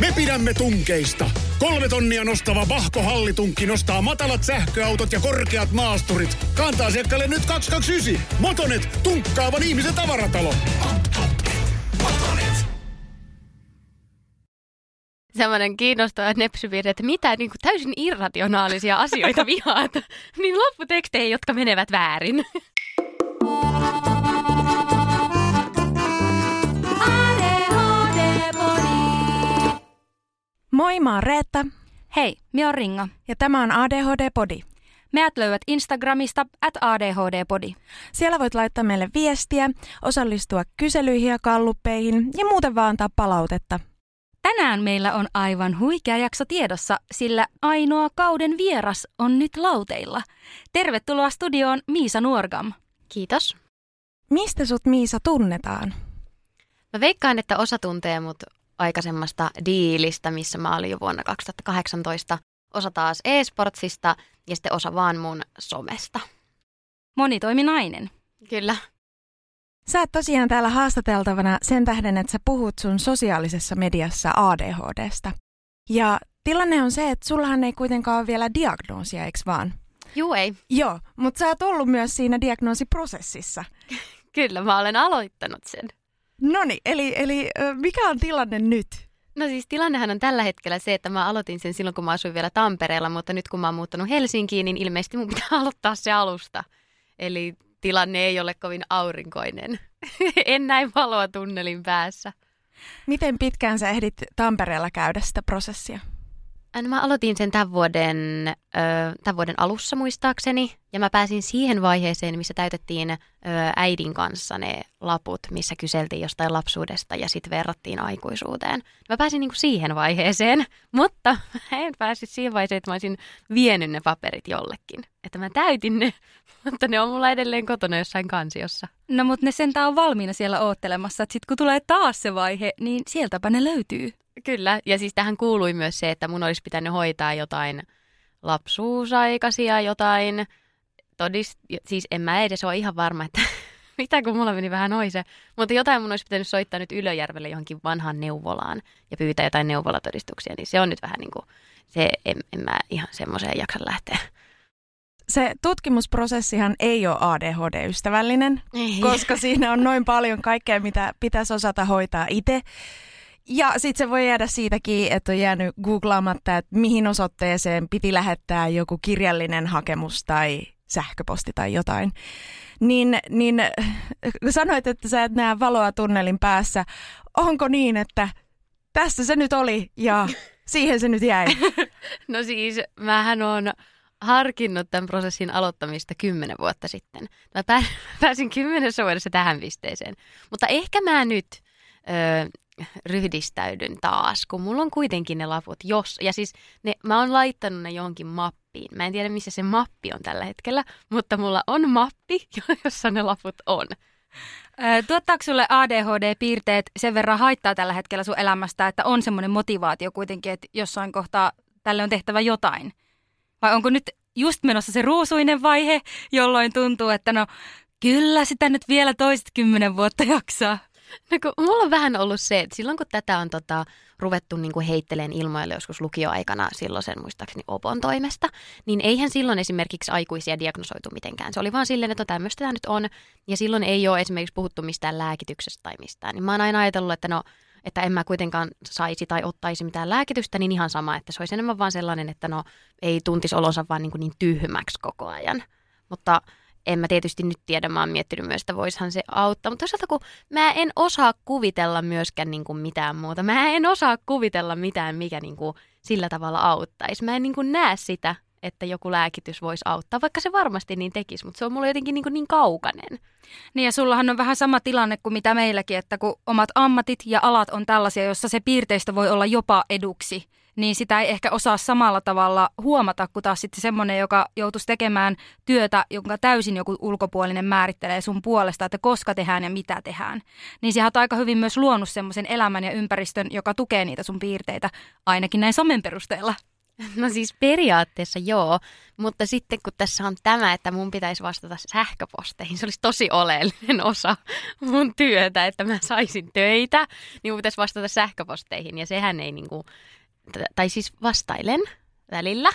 Me pidämme tunkeista. Kolme tonnia nostava Vahko Hallitunkki nostaa matalat sähköautot ja korkeat maasturit. Kantaa asiakkaalle nyt 229. Motonet, tunkkaavan ihmisen tavaratalo. Motonet. semmoinen kiinnostava nepsypiirre, että mitä niin kuin täysin irrationaalisia asioita vihaat, niin lopputekstejä, jotka menevät väärin. Moi, mä oon Reetta Hei, minä on Ringa. ja tämä on ADHD-podi. Meidät löydät Instagramista at ADHD-podi. Siellä voit laittaa meille viestiä, osallistua kyselyihin ja kalluppeihin ja muuten vaan antaa palautetta. Tänään meillä on aivan huikea jakso tiedossa, sillä ainoa kauden vieras on nyt lauteilla. Tervetuloa studioon Miisa Nuorgam. Kiitos. Mistä sut Miisa tunnetaan? Mä veikkaan, että osa tuntee mut aikaisemmasta diilistä, missä mä olin jo vuonna 2018. Osa taas e-sportsista ja sitten osa vaan mun somesta. Monitoiminainen. Kyllä. Sä oot tosiaan täällä haastateltavana sen tähden, että sä puhut sun sosiaalisessa mediassa ADHDsta. Ja tilanne on se, että sullahan ei kuitenkaan ole vielä diagnoosia, eikö vaan? Juu ei. Joo, mutta sä oot ollut myös siinä diagnoosiprosessissa. Kyllä, mä olen aloittanut sen. Noni, eli, eli ö, mikä on tilanne nyt? No siis tilannehan on tällä hetkellä se, että mä aloitin sen silloin, kun mä asuin vielä Tampereella, mutta nyt kun mä oon muuttanut Helsinkiin, niin ilmeisesti mun pitää aloittaa se alusta. Eli tilanne ei ole kovin aurinkoinen. en näin valoa tunnelin päässä. Miten pitkään sä ehdit Tampereella käydä sitä prosessia? No Mä aloitin sen tämän vuoden, tämän vuoden alussa muistaakseni, ja mä pääsin siihen vaiheeseen, missä täytettiin äidin kanssa ne laput, missä kyseltiin jostain lapsuudesta ja sitten verrattiin aikuisuuteen. Mä pääsin niinku siihen vaiheeseen, mutta mä en päässyt siihen vaiheeseen, että mä olisin vienyt ne paperit jollekin. Että mä täytin ne, mutta ne on mulla edelleen kotona jossain kansiossa. No mutta ne sentään on valmiina siellä oottelemassa, että sit kun tulee taas se vaihe, niin sieltäpä ne löytyy. Kyllä, ja siis tähän kuului myös se, että mun olisi pitänyt hoitaa jotain lapsuusaikaisia, jotain todist... Siis en mä edes ole ihan varma, että mitä kun mulla meni vähän oise. Mutta jotain mun olisi pitänyt soittaa nyt Ylöjärvelle johonkin vanhaan neuvolaan ja pyytää jotain neuvolatodistuksia, niin se on nyt vähän niin kuin, se en, en mä ihan semmoiseen jaksa lähteä. Se tutkimusprosessihan ei ole ADHD-ystävällinen, Ei. koska siinä on noin paljon kaikkea, mitä pitäisi osata hoitaa itse. Ja sitten se voi jäädä siitäkin, että on jäänyt googlaamatta, että mihin osoitteeseen piti lähettää joku kirjallinen hakemus tai sähköposti tai jotain. Niin, niin kun sanoit, että sä et näe valoa tunnelin päässä, onko niin, että tässä se nyt oli ja siihen se nyt jäi? No siis, mähän on harkinnut tämän prosessin aloittamista kymmenen vuotta sitten. Mä pää- pääsin kymmenessä vuodessa tähän pisteeseen. Mutta ehkä mä nyt ö, ryhdistäydyn taas, kun mulla on kuitenkin ne laput, jos, ja siis ne, mä oon laittanut ne johonkin mappiin. Mä en tiedä, missä se mappi on tällä hetkellä, mutta mulla on mappi, jossa ne laput on. Tuottaako sulle ADHD-piirteet sen verran haittaa tällä hetkellä sun elämästä, että on semmoinen motivaatio kuitenkin, että jossain kohtaa tälle on tehtävä jotain? Vai onko nyt just menossa se ruusuinen vaihe, jolloin tuntuu, että no kyllä sitä nyt vielä toiset kymmenen vuotta jaksaa? No kun mulla on vähän ollut se, että silloin kun tätä on tota, ruvettu niin kuin heitteleen ilmoille joskus lukioaikana silloisen muistaakseni Opon toimesta, niin eihän silloin esimerkiksi aikuisia diagnosoitu mitenkään. Se oli vaan silleen, että no tämmöistä tämä nyt on, ja silloin ei ole esimerkiksi puhuttu mistään lääkityksestä tai mistään. Niin mä oon aina ajatellut, että no, että en mä kuitenkaan saisi tai ottaisi mitään lääkitystä, niin ihan sama, että se olisi enemmän vaan sellainen, että no ei tuntisi olonsa vaan niin, kuin niin tyhmäksi koko ajan. Mutta en mä tietysti nyt tiedä, mä oon miettinyt myös, että voishan se auttaa. Mutta toisaalta kun mä en osaa kuvitella myöskään niin kuin mitään muuta. Mä en osaa kuvitella mitään, mikä niin kuin sillä tavalla auttaisi. Mä en niin kuin näe sitä, että joku lääkitys voisi auttaa, vaikka se varmasti niin tekisi, mutta se on mulle jotenkin niin, kuin niin kaukainen. Niin ja sullahan on vähän sama tilanne kuin mitä meilläkin, että kun omat ammatit ja alat on tällaisia, jossa se piirteistä voi olla jopa eduksi, niin sitä ei ehkä osaa samalla tavalla huomata kuin taas sitten semmoinen, joka joutuisi tekemään työtä, jonka täysin joku ulkopuolinen määrittelee sun puolesta, että koska tehdään ja mitä tehdään. Niin sä oot aika hyvin myös luonut semmoisen elämän ja ympäristön, joka tukee niitä sun piirteitä, ainakin näin somen perusteella. No siis periaatteessa joo, mutta sitten kun tässä on tämä, että mun pitäisi vastata sähköposteihin, se olisi tosi oleellinen osa mun työtä, että mä saisin töitä, niin mun pitäisi vastata sähköposteihin ja sehän ei niinku, tai siis vastailen välillä,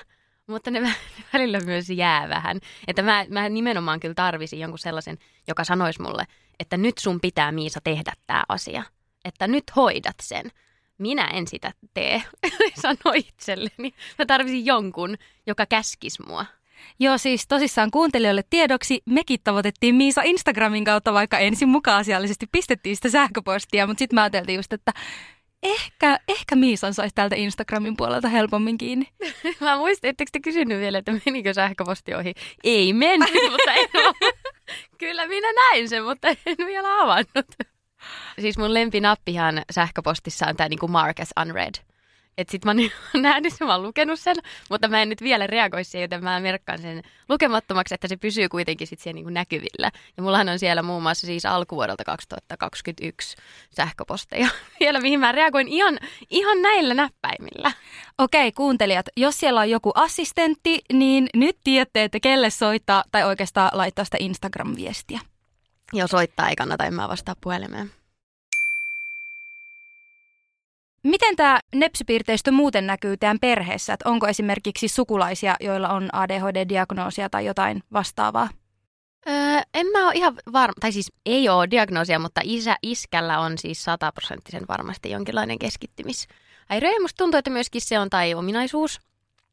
mutta ne välillä myös jää vähän. Että mä, mä nimenomaan kyllä tarvisin jonkun sellaisen, joka sanoisi mulle, että nyt sun pitää Miisa tehdä tämä asia. Että nyt hoidat sen minä en sitä tee, sano itselleni. Mä tarvisin jonkun, joka käskisi mua. Joo, siis tosissaan kuuntelijoille tiedoksi mekin tavoitettiin Miisa Instagramin kautta, vaikka ensin mukaan asiallisesti pistettiin sitä sähköpostia, mutta sitten mä ajattelin just, että ehkä, ehkä Miisan saisi täältä Instagramin puolelta helpommin kiinni. mä muistin, ettekö te kysynyt vielä, että menikö sähköposti ohi? Ei mennyt, mutta en ole. Kyllä minä näin sen, mutta en vielä avannut. Siis mun lempinappihan sähköpostissa on tää niinku Mark as unread. Et sit mä oon nähnyt sen, mä oon lukenut sen, mutta mä en nyt vielä reagoi siihen, joten mä merkkaan sen lukemattomaksi, että se pysyy kuitenkin sit siellä niinku näkyvillä. Ja mullahan on siellä muun muassa siis alkuvuodelta 2021 sähköposteja vielä, mihin mä reagoin ihan, ihan näillä näppäimillä. Okei, kuuntelijat, jos siellä on joku assistentti, niin nyt tiedätte, että kelle soittaa tai oikeastaan laittaa sitä Instagram-viestiä. Joo, soittaa ei kannata, en mä vastaa puhelimeen. Miten tämä nepsypiirteistö muuten näkyy teidän perheessä? Et onko esimerkiksi sukulaisia, joilla on ADHD-diagnoosia tai jotain vastaavaa? Öö, en mä ole ihan varma, tai siis ei ole diagnoosia, mutta isä, iskällä on siis sataprosenttisen varmasti jonkinlainen keskittymis. Ja musta tuntuu, että myöskin se on tai ominaisuus.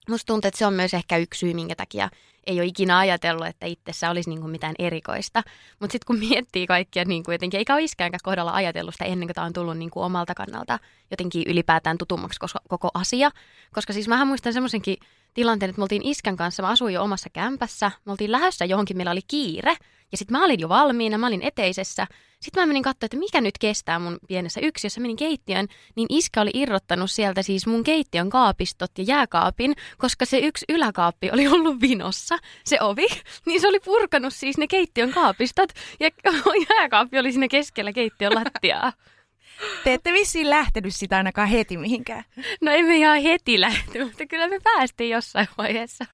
Musta tuntuu, että se on myös ehkä yksi syy, minkä takia ei ole ikinä ajatellut, että itsessä olisi niin kuin mitään erikoista. Mutta sitten kun miettii kaikkia, niin kuin jotenkin, eikä ole iskäänkään kohdalla ajatellut sitä ennen kuin tämä on tullut niin kuin omalta kannalta jotenkin ylipäätään tutummaksi koko asia. Koska siis mähän muistan semmoisenkin tilanteen, että me oltiin iskän kanssa, mä asuin jo omassa kämpässä, me oltiin lähdössä johonkin, meillä oli kiire, ja sitten mä olin jo valmiina, mä olin eteisessä. Sitten mä menin katsoa, että mikä nyt kestää mun pienessä yksiössä. Menin keittiön, niin iskä oli irrottanut sieltä siis mun keittiön kaapistot ja jääkaapin, koska se yksi yläkaappi oli ollut vinossa, se ovi. Niin se oli purkanut siis ne keittiön kaapistot ja jääkaappi oli siinä keskellä keittiön lattiaa. Te ette vissiin lähtenyt sitä ainakaan heti mihinkään. No emme ihan heti lähty, mutta kyllä me päästiin jossain vaiheessa.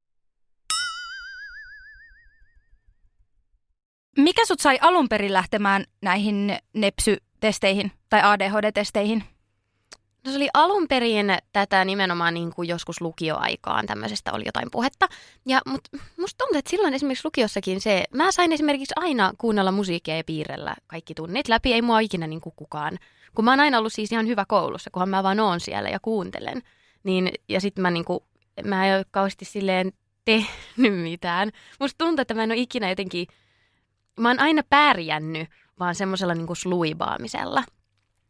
Mikä sut sai alun perin lähtemään näihin nepsy-testeihin tai ADHD-testeihin? No se oli alun perin tätä nimenomaan niin kuin joskus lukioaikaan tämmöisestä oli jotain puhetta. Ja, mut musta tuntuu, että silloin esimerkiksi lukiossakin se, mä sain esimerkiksi aina kuunnella musiikkia ja piirrellä kaikki tunnit läpi, ei mua ikinä niin kuin kukaan. Kun mä oon aina ollut siis ihan hyvä koulussa, kunhan mä vaan oon siellä ja kuuntelen. Niin, ja sitten mä, niin kuin, mä en ole kauheasti silleen tehnyt mitään. Musta tuntuu, että mä en ole ikinä jotenkin mä oon aina pärjännyt vaan semmoisella niin sluibaamisella.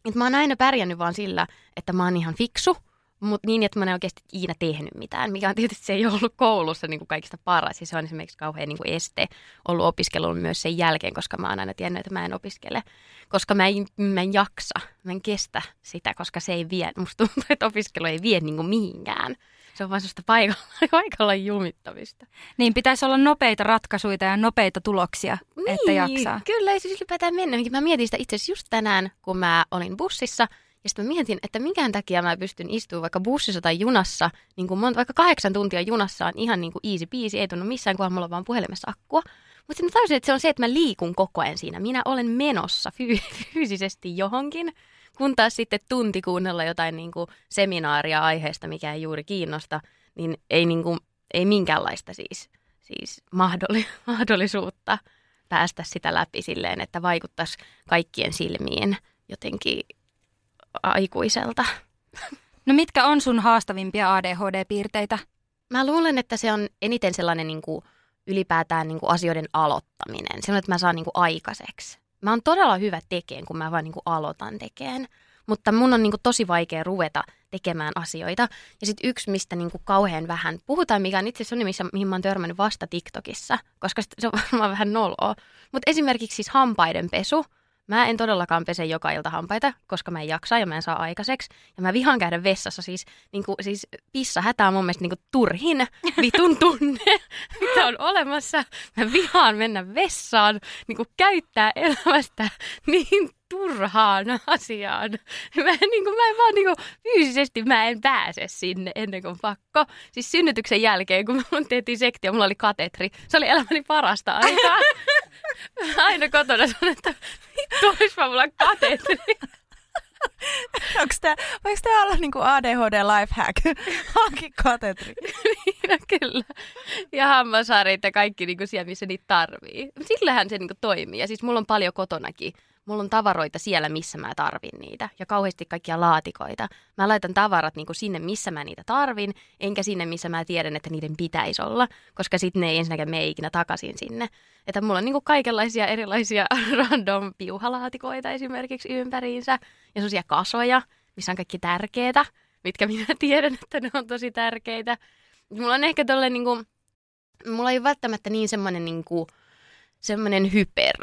Et mä oon aina pärjännyt vaan sillä, että mä oon ihan fiksu, mutta niin, että mä en oikeasti ikinä tehnyt mitään, mikä on tietysti se ei ollut koulussa niin kuin kaikista paras. Ja se on esimerkiksi kauhean niin kuin este ollut opiskelun myös sen jälkeen, koska mä oon aina tiennyt, että mä en opiskele. Koska mä en, mä en jaksa, mä en kestä sitä, koska se ei vie, musta tuntuu, että opiskelu ei vie niin kuin mihinkään se on vain sellaista paikalla, paikalla jumittamista. Niin, pitäisi olla nopeita ratkaisuja ja nopeita tuloksia, niin, että jaksaa. Kyllä, ei siis ylipäätään mennä. Mä mietin sitä itse asiassa just tänään, kun mä olin bussissa, ja sitten mietin, että minkään takia mä pystyn istumaan vaikka bussissa tai junassa, niin kuin monta, vaikka kahdeksan tuntia junassa on ihan niin kuin easy peasy, ei tunnu missään kohdalla, mulla on vaan puhelimessa akkua. Mutta sitten tajusin, että se on se, että mä liikun koko ajan siinä. Minä olen menossa fyy- fyysisesti johonkin kun taas sitten tunti kuunnella jotain niin kuin seminaaria aiheesta, mikä ei juuri kiinnosta, niin ei, niin kuin, ei minkäänlaista siis, siis mahdolli, mahdollisuutta päästä sitä läpi silleen, että vaikuttaisi kaikkien silmiin jotenkin aikuiselta. No mitkä on sun haastavimpia ADHD-piirteitä? Mä luulen, että se on eniten sellainen niin kuin ylipäätään niin kuin asioiden aloittaminen. Sellainen, että mä saan niin kuin aikaiseksi. Mä oon todella hyvä tekeen, kun mä vaan niin kuin aloitan tekeen. Mutta mun on niin kuin tosi vaikea ruveta tekemään asioita. Ja sitten yksi, mistä niin kuin kauhean vähän puhutaan, mikä on itse asiassa missä, mihin mä oon törmännyt vasta TikTokissa, koska se on varmaan vähän noloa. Mutta esimerkiksi siis hampaiden pesu – Mä en todellakaan pese joka ilta hampaita, koska mä en jaksa ja mä en saa aikaiseksi. Ja mä vihaan käydä vessassa. Siis, niin kuin, siis pissa hätää on mun mielestä niin kuin turhin vitun tunne, mitä on olemassa. Mä vihaan mennä vessaan, niin kuin käyttää elämästä niin turhaan asiaan. Mä en, niin kuin, mä en vaan niin kuin, fyysisesti mä en pääse sinne ennen kuin pakko. Siis synnytyksen jälkeen, kun mulla tehtiin sektio, mulla oli katetri. Se oli elämäni parasta aikaa. Aina kotona sanoin, että vittu mulla katetri. Onko tämä, voiko tämä olla niinku ADHD lifehack? Hanki katetri. niin, no kyllä. Ja hammasharit ja kaikki niinku siellä, missä niitä tarvii. Sillähän se niinku toimii. Ja siis mulla on paljon kotonakin. Mulla on tavaroita siellä, missä mä tarvin niitä. Ja kauheasti kaikkia laatikoita. Mä laitan tavarat niinku sinne, missä mä niitä tarvin, enkä sinne, missä mä tiedän, että niiden pitäisi olla. Koska sitten ne ei ensinnäkään mene ikinä takaisin sinne. Että mulla on niinku kaikenlaisia erilaisia random piuhalaatikoita esimerkiksi ympäriinsä. Ja sellaisia kasoja, missä on kaikki tärkeitä, mitkä minä tiedän, että ne on tosi tärkeitä. Mulla on ehkä tolleen niinku, mulla ei ole välttämättä niin semmoinen niinku, semmoinen hyper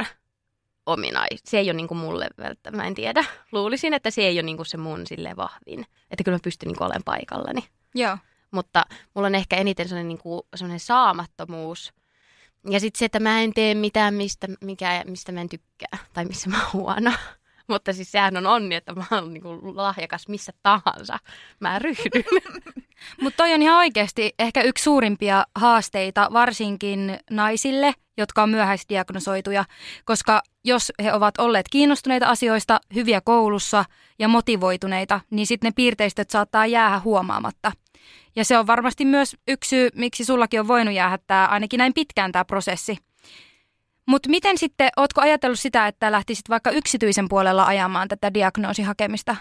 ominais. Se ei ole niinku mulle välttämättä, mä en tiedä. Luulisin, että se ei ole niinku se mun sille vahvin. Että kyllä mä pystyn niinku olemaan paikallani. Joo. Mutta mulla on ehkä eniten sellainen, niinku, sellainen saamattomuus. Ja sitten se, että mä en tee mitään, mistä, mikä, mistä mä en tykkää. Tai missä mä oon huono. Mutta siis sehän on onni, että mä oon niinku lahjakas missä tahansa. Mä ryhdyn. Mutta toi on ihan oikeasti ehkä yksi suurimpia haasteita varsinkin naisille, jotka on myöhäisdiagnosoituja, koska jos he ovat olleet kiinnostuneita asioista, hyviä koulussa ja motivoituneita, niin sitten ne piirteistöt saattaa jäädä huomaamatta. Ja se on varmasti myös yksi syy, miksi sullakin on voinut jäädä tämä, ainakin näin pitkään tämä prosessi. Mutta miten sitten, ootko ajatellut sitä, että lähtisit vaikka yksityisen puolella ajamaan tätä diagnoosin hakemista?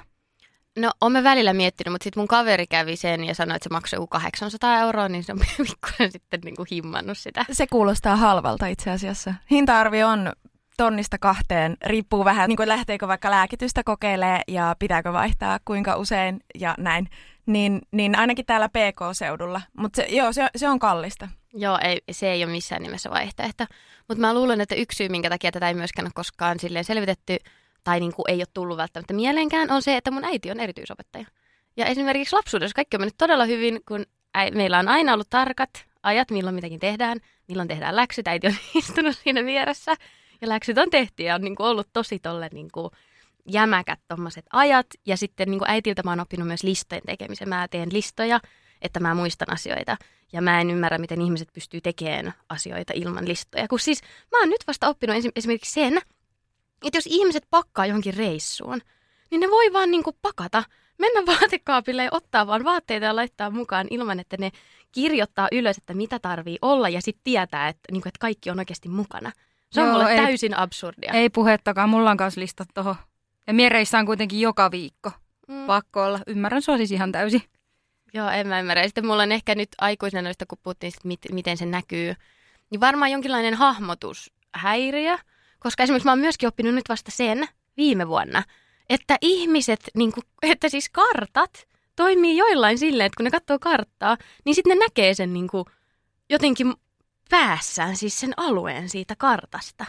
No, oon mä välillä miettinyt, mutta sitten mun kaveri kävi sen ja sanoi, että se maksoi joku 800 euroa, niin se on pikkuinen sitten niinku himmannut sitä. Se kuulostaa halvalta itse asiassa. Hinta-arvio on tonnista kahteen, riippuu vähän, niin kuin lähteekö vaikka lääkitystä kokeilee ja pitääkö vaihtaa kuinka usein ja näin. Niin, niin ainakin täällä PK-seudulla, mutta se, joo, se, se on kallista. Joo, ei, se ei ole missään nimessä vaihtoehto. Mutta mä luulen, että yksi syy, minkä takia tätä ei myöskään ole koskaan silleen selvitetty, tai niin kuin ei ole tullut välttämättä mieleenkään, on se, että mun äiti on erityisopettaja. Ja esimerkiksi lapsuudessa kaikki on mennyt todella hyvin, kun äi, meillä on aina ollut tarkat ajat, milloin mitäkin tehdään, milloin tehdään läksyt. Äiti on istunut siinä vieressä ja läksyt on tehty ja on niin kuin ollut tosi tolle niin kuin jämäkät tommoset ajat. Ja sitten niin kuin äitiltä mä oon oppinut myös listojen tekemisen. Mä teen listoja, että mä muistan asioita. Ja mä en ymmärrä, miten ihmiset pystyy tekemään asioita ilman listoja. Kun siis mä oon nyt vasta oppinut esimerkiksi sen, että jos ihmiset pakkaa johonkin reissuun, niin ne voi vaan niinku pakata, mennä vaatekaapille ja ottaa vaan vaatteita ja laittaa mukaan ilman, että ne kirjoittaa ylös, että mitä tarvii olla ja sitten tietää, että, niinku, että kaikki on oikeasti mukana. Se on Joo, mulle ei- täysin absurdia. Ei puhettakaan, mulla on kanssa listat tuohon. Ja miereissä on kuitenkin joka viikko. Mm. Pakko olla. Ymmärrän sua siis ihan täysin. Joo, en mä ymmärrä. Ja sitten mulla on ehkä nyt aikuisena noista, kun puhuttiin, mit, miten se näkyy, niin varmaan jonkinlainen hahmotushäiriö, koska esimerkiksi mä oon myöskin oppinut nyt vasta sen viime vuonna, että ihmiset, niin kuin, että siis kartat toimii joillain silleen, että kun ne katsoo karttaa, niin sitten ne näkee sen niin kuin, jotenkin päässään, siis sen alueen siitä kartasta.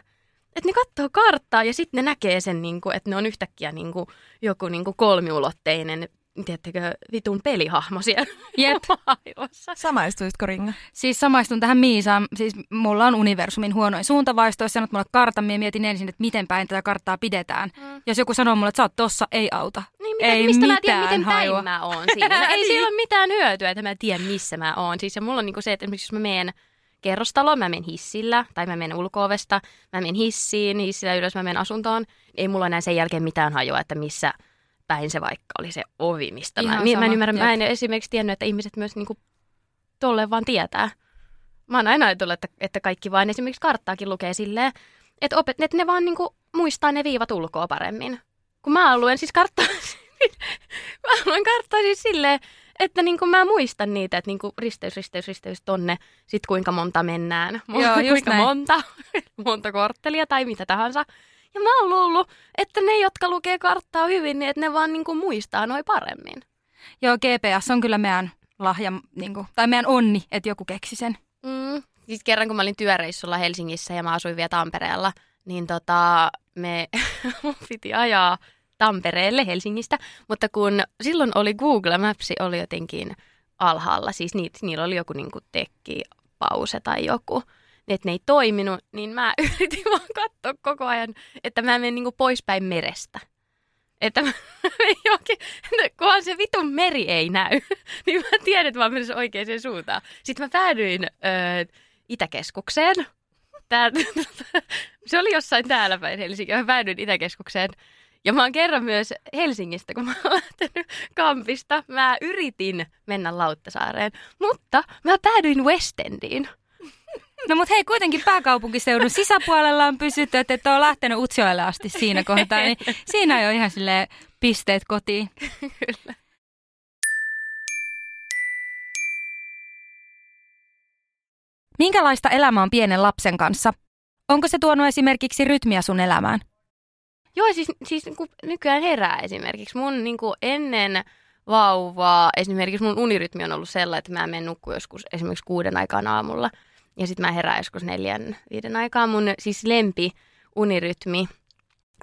Että ne katsoo karttaa ja sitten ne näkee sen, niin kuin, että ne on yhtäkkiä niin kuin, joku niin kuin kolmiulotteinen, tiedättekö, vitun pelihahmo siellä Jep. maailmassa. Samaistuisitko Ringa? Siis samaistun tähän Miisaan. Siis mulla on universumin huonoin suuntavaisto. Jos sanot mulle kartan, minä mietin ensin, että miten päin tätä karttaa pidetään. Mm. Jos joku sanoo mulle, että sä oot tossa, ei auta. Niin, mitä, Ei mistä mä tiedän, mitään miten päin hajua. mä oon siinä? Ei Niin. sillä ole mitään hyötyä, että mä tiedän, missä mä oon. Siis ja mulla on niinku se, että esimerkiksi jos mä menen kerrostaloon, mä menen hissillä, tai mä menen ulkoovesta, mä menen hissiin, hissillä ylös mä menen asuntoon. Ei mulla enää sen jälkeen mitään hajua, että missä päin se vaikka oli se ovi, mistä mä, Ihan mi- mä en sama, ymmärrä, mä jep. en esimerkiksi tiennyt, että ihmiset myös niinku tolleen vaan tietää. Mä oon aina ajatellut, että, että kaikki vaan esimerkiksi karttaakin lukee silleen, että, opet, että ne vaan niinku muistaa ne viivat ulkoa paremmin. Kun mä luen siis karttaa, mä luen karttaa siis silleen, että niinku mä muistan niitä, että niinku risteys, risteys, risteys tonne, sit kuinka monta mennään, Mo- Joo, just kuinka näin. monta, monta korttelia tai mitä tahansa. Ja mä oon luullut, että ne, jotka lukee karttaa hyvin, niin että ne vaan niinku muistaa noin paremmin. Joo, GPS on kyllä meidän lahja, niin kuin, tai meidän onni, että joku keksi sen. Mm. Siis kerran, kun mä olin työreissulla Helsingissä ja mä asuin vielä Tampereella, niin tota, me piti ajaa Tampereelle Helsingistä, mutta kun silloin oli Google Maps oli jotenkin alhaalla, siis niitä, niillä oli joku niinku tekki, pause tai joku, että ne ei toiminut, niin mä yritin vaan katsoa koko ajan, että mä menen niinku poispäin merestä. Että mä johonkin, kunhan se vitun meri ei näy, niin mä tiedän, että mä menen oikeaan suuntaan. Sitten mä päädyin öö, Itäkeskukseen. Tää, se oli jossain täällä päin Helsinki. Mä päädyin Itäkeskukseen. Ja mä oon kerran myös Helsingistä, kun mä oon lähtenyt kampista. Mä yritin mennä Lauttasaareen, mutta mä päädyin West Endiin. No mutta hei, kuitenkin pääkaupunkiseudun sisäpuolella on pysytty, että et ole lähtenyt Utsjoelle asti siinä kohtaa, niin siinä on jo ihan sille pisteet kotiin. Kyllä. Minkälaista elämä on pienen lapsen kanssa? Onko se tuonut esimerkiksi rytmiä sun elämään? Joo, siis, siis kun nykyään herää esimerkiksi. Mun niin kuin ennen vauvaa, esimerkiksi mun unirytmi on ollut sellainen, että mä menen nukkua joskus esimerkiksi kuuden aikaan aamulla. Ja sitten mä herään joskus neljän, viiden aikaa. Mun siis lempi unirytmi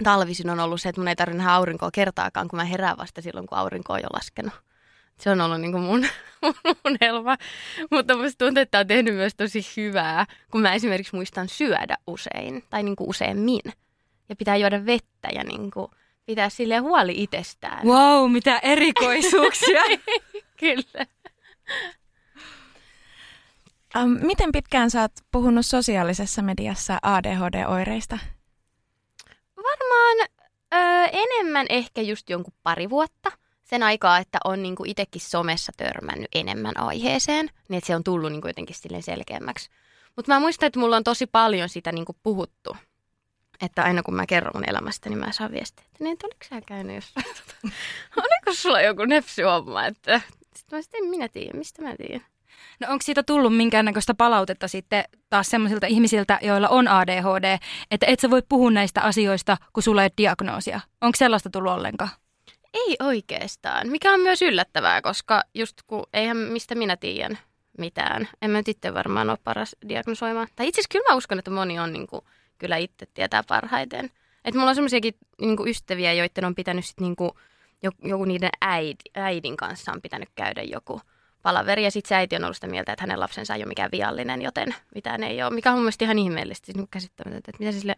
talvisin on ollut se, että mun ei tarvitse nähdä aurinkoa kertaakaan, kun mä herään vasta silloin, kun aurinko on jo laskenut. Se on ollut niin kuin mun, mun helma. Mutta musta tuntuu, että on tehnyt myös tosi hyvää, kun mä esimerkiksi muistan syödä usein, tai niin kuin useammin. Ja pitää juoda vettä ja niin kuin pitää sille huoli itsestään. Wow, mitä erikoisuuksia. Kyllä. Um, miten pitkään sä oot puhunut sosiaalisessa mediassa ADHD-oireista? Varmaan ö, enemmän ehkä just jonkun pari vuotta. Sen aikaa, että on niinku itsekin somessa törmännyt enemmän aiheeseen, niin että se on tullut niinku jotenkin sille selkeämmäksi. Mutta mä muistan, että mulla on tosi paljon sitä niinku puhuttu. Että aina kun mä kerron mun elämästä, niin mä saan viestiä, että niin, oliko sä käynyt jossain? oliko sulla joku nepsy-homma? Että sitten mä sitten, minä tiedän, mistä mä tiedän. No onko siitä tullut minkäännäköistä palautetta sitten taas semmoisilta ihmisiltä, joilla on ADHD, että et sä voi puhua näistä asioista, kun sulla ei ole diagnoosia? Onko sellaista tullut ollenkaan? Ei oikeastaan, mikä on myös yllättävää, koska just kun eihän mistä minä tiedän mitään. En mä itse varmaan ole paras diagnosoimaan. Tai itse asiassa kyllä mä uskon, että moni on niin kuin, kyllä itse tietää parhaiten. Että mulla on semmoisiakin niin ystäviä, joiden on pitänyt sitten niin kuin, joku niiden äid, äidin kanssa on pitänyt käydä joku – palaveri. Ja sitten se äiti on ollut sitä mieltä, että hänen lapsensa ei ole mikään viallinen, joten mitään ei ole. Mikä on mun mielestä ihan ihmeellistä, siis käsittämätöntä, että mitä sille,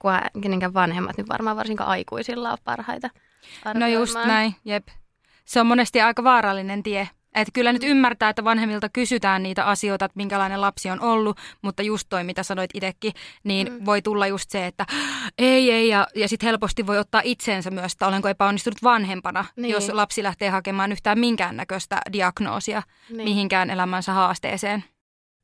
kun kenenkään vanhemmat nyt varmaan varsinkaan aikuisilla on parhaita arvioimaan. No just näin, jep. Se on monesti aika vaarallinen tie. Että kyllä nyt ymmärtää, että vanhemmilta kysytään niitä asioita, että minkälainen lapsi on ollut, mutta just toi, mitä sanoit itsekin, niin mm. voi tulla just se, että ei, ei, ja, ja sitten helposti voi ottaa itseensä myös, että olenko epäonnistunut vanhempana, niin. jos lapsi lähtee hakemaan yhtään minkäännäköistä diagnoosia niin. mihinkään elämänsä haasteeseen.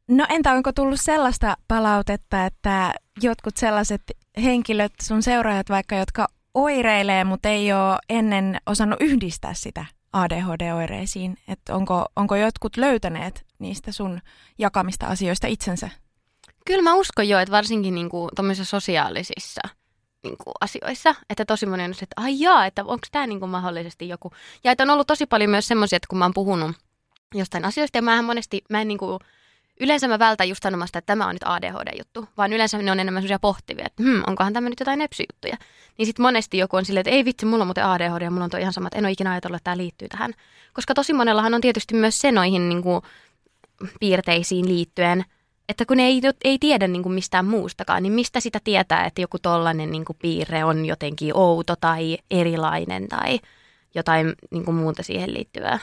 No entä onko tullut sellaista palautetta, että jotkut sellaiset henkilöt, sun seuraajat vaikka, jotka oireilee, mutta ei ole ennen osannut yhdistää sitä ADHD-oireisiin? Että onko, onko jotkut löytäneet niistä sun jakamista asioista itsensä? Kyllä mä uskon jo, että varsinkin niin kuin, sosiaalisissa niin kuin, asioissa, että tosi moni on että ai jaa, että onko tämä niin kuin, mahdollisesti joku. Ja että on ollut tosi paljon myös semmoisia, että kun mä oon puhunut jostain asioista, ja mä monesti, mä en niin kuin, yleensä mä vältän just sanomasta, että tämä on nyt ADHD-juttu, vaan yleensä ne on enemmän sellaisia pohtivia, että hmm, onkohan tämä nyt jotain nepsyjuttuja. Niin sitten monesti joku on silleen, että ei vitsi, mulla on muuten ADHD ja mulla on tuo ihan sama, että en ole ikinä ajatellut, että tämä liittyy tähän. Koska tosi monellahan on tietysti myös se noihin niin kuin, piirteisiin liittyen, että kun ei, ei tiedä niin kuin mistään muustakaan, niin mistä sitä tietää, että joku tollainen niin kuin piirre on jotenkin outo tai erilainen tai jotain niin kuin muuta siihen liittyvää.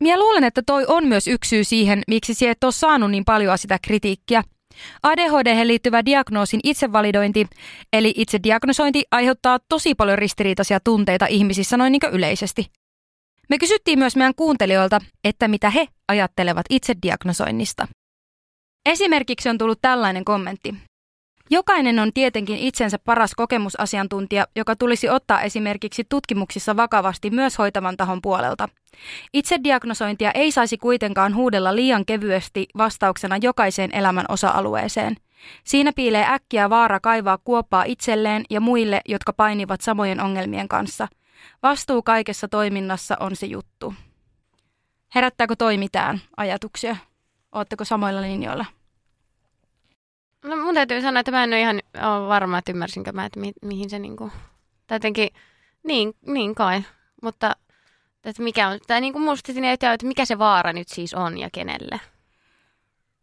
Minä luulen, että toi on myös yksi syy siihen, miksi sinä et ole saanut niin paljon sitä kritiikkiä. ADHD liittyvä diagnoosin itsevalidointi, eli itse diagnosointi, aiheuttaa tosi paljon ristiriitaisia tunteita ihmisissä noin niin yleisesti. Me kysyttiin myös meidän kuuntelijoilta, että mitä he ajattelevat itse diagnosoinnista. Esimerkiksi on tullut tällainen kommentti. Jokainen on tietenkin itsensä paras kokemusasiantuntija, joka tulisi ottaa esimerkiksi tutkimuksissa vakavasti myös hoitavan tahon puolelta. Itse diagnosointia ei saisi kuitenkaan huudella liian kevyesti vastauksena jokaiseen elämän osa-alueeseen. Siinä piilee äkkiä vaara kaivaa kuoppaa itselleen ja muille, jotka painivat samojen ongelmien kanssa. Vastuu kaikessa toiminnassa on se juttu. Herättääkö toi mitään ajatuksia? Oletteko samoilla linjoilla? No mun täytyy sanoa, että mä en ole ihan ole varma, että ymmärsinkö mä, että mi- mihin se niinku, tai jotenkin, niin, niin kai, mutta että mikä on, tai niinku musta siinä että mikä se vaara nyt siis on ja kenelle.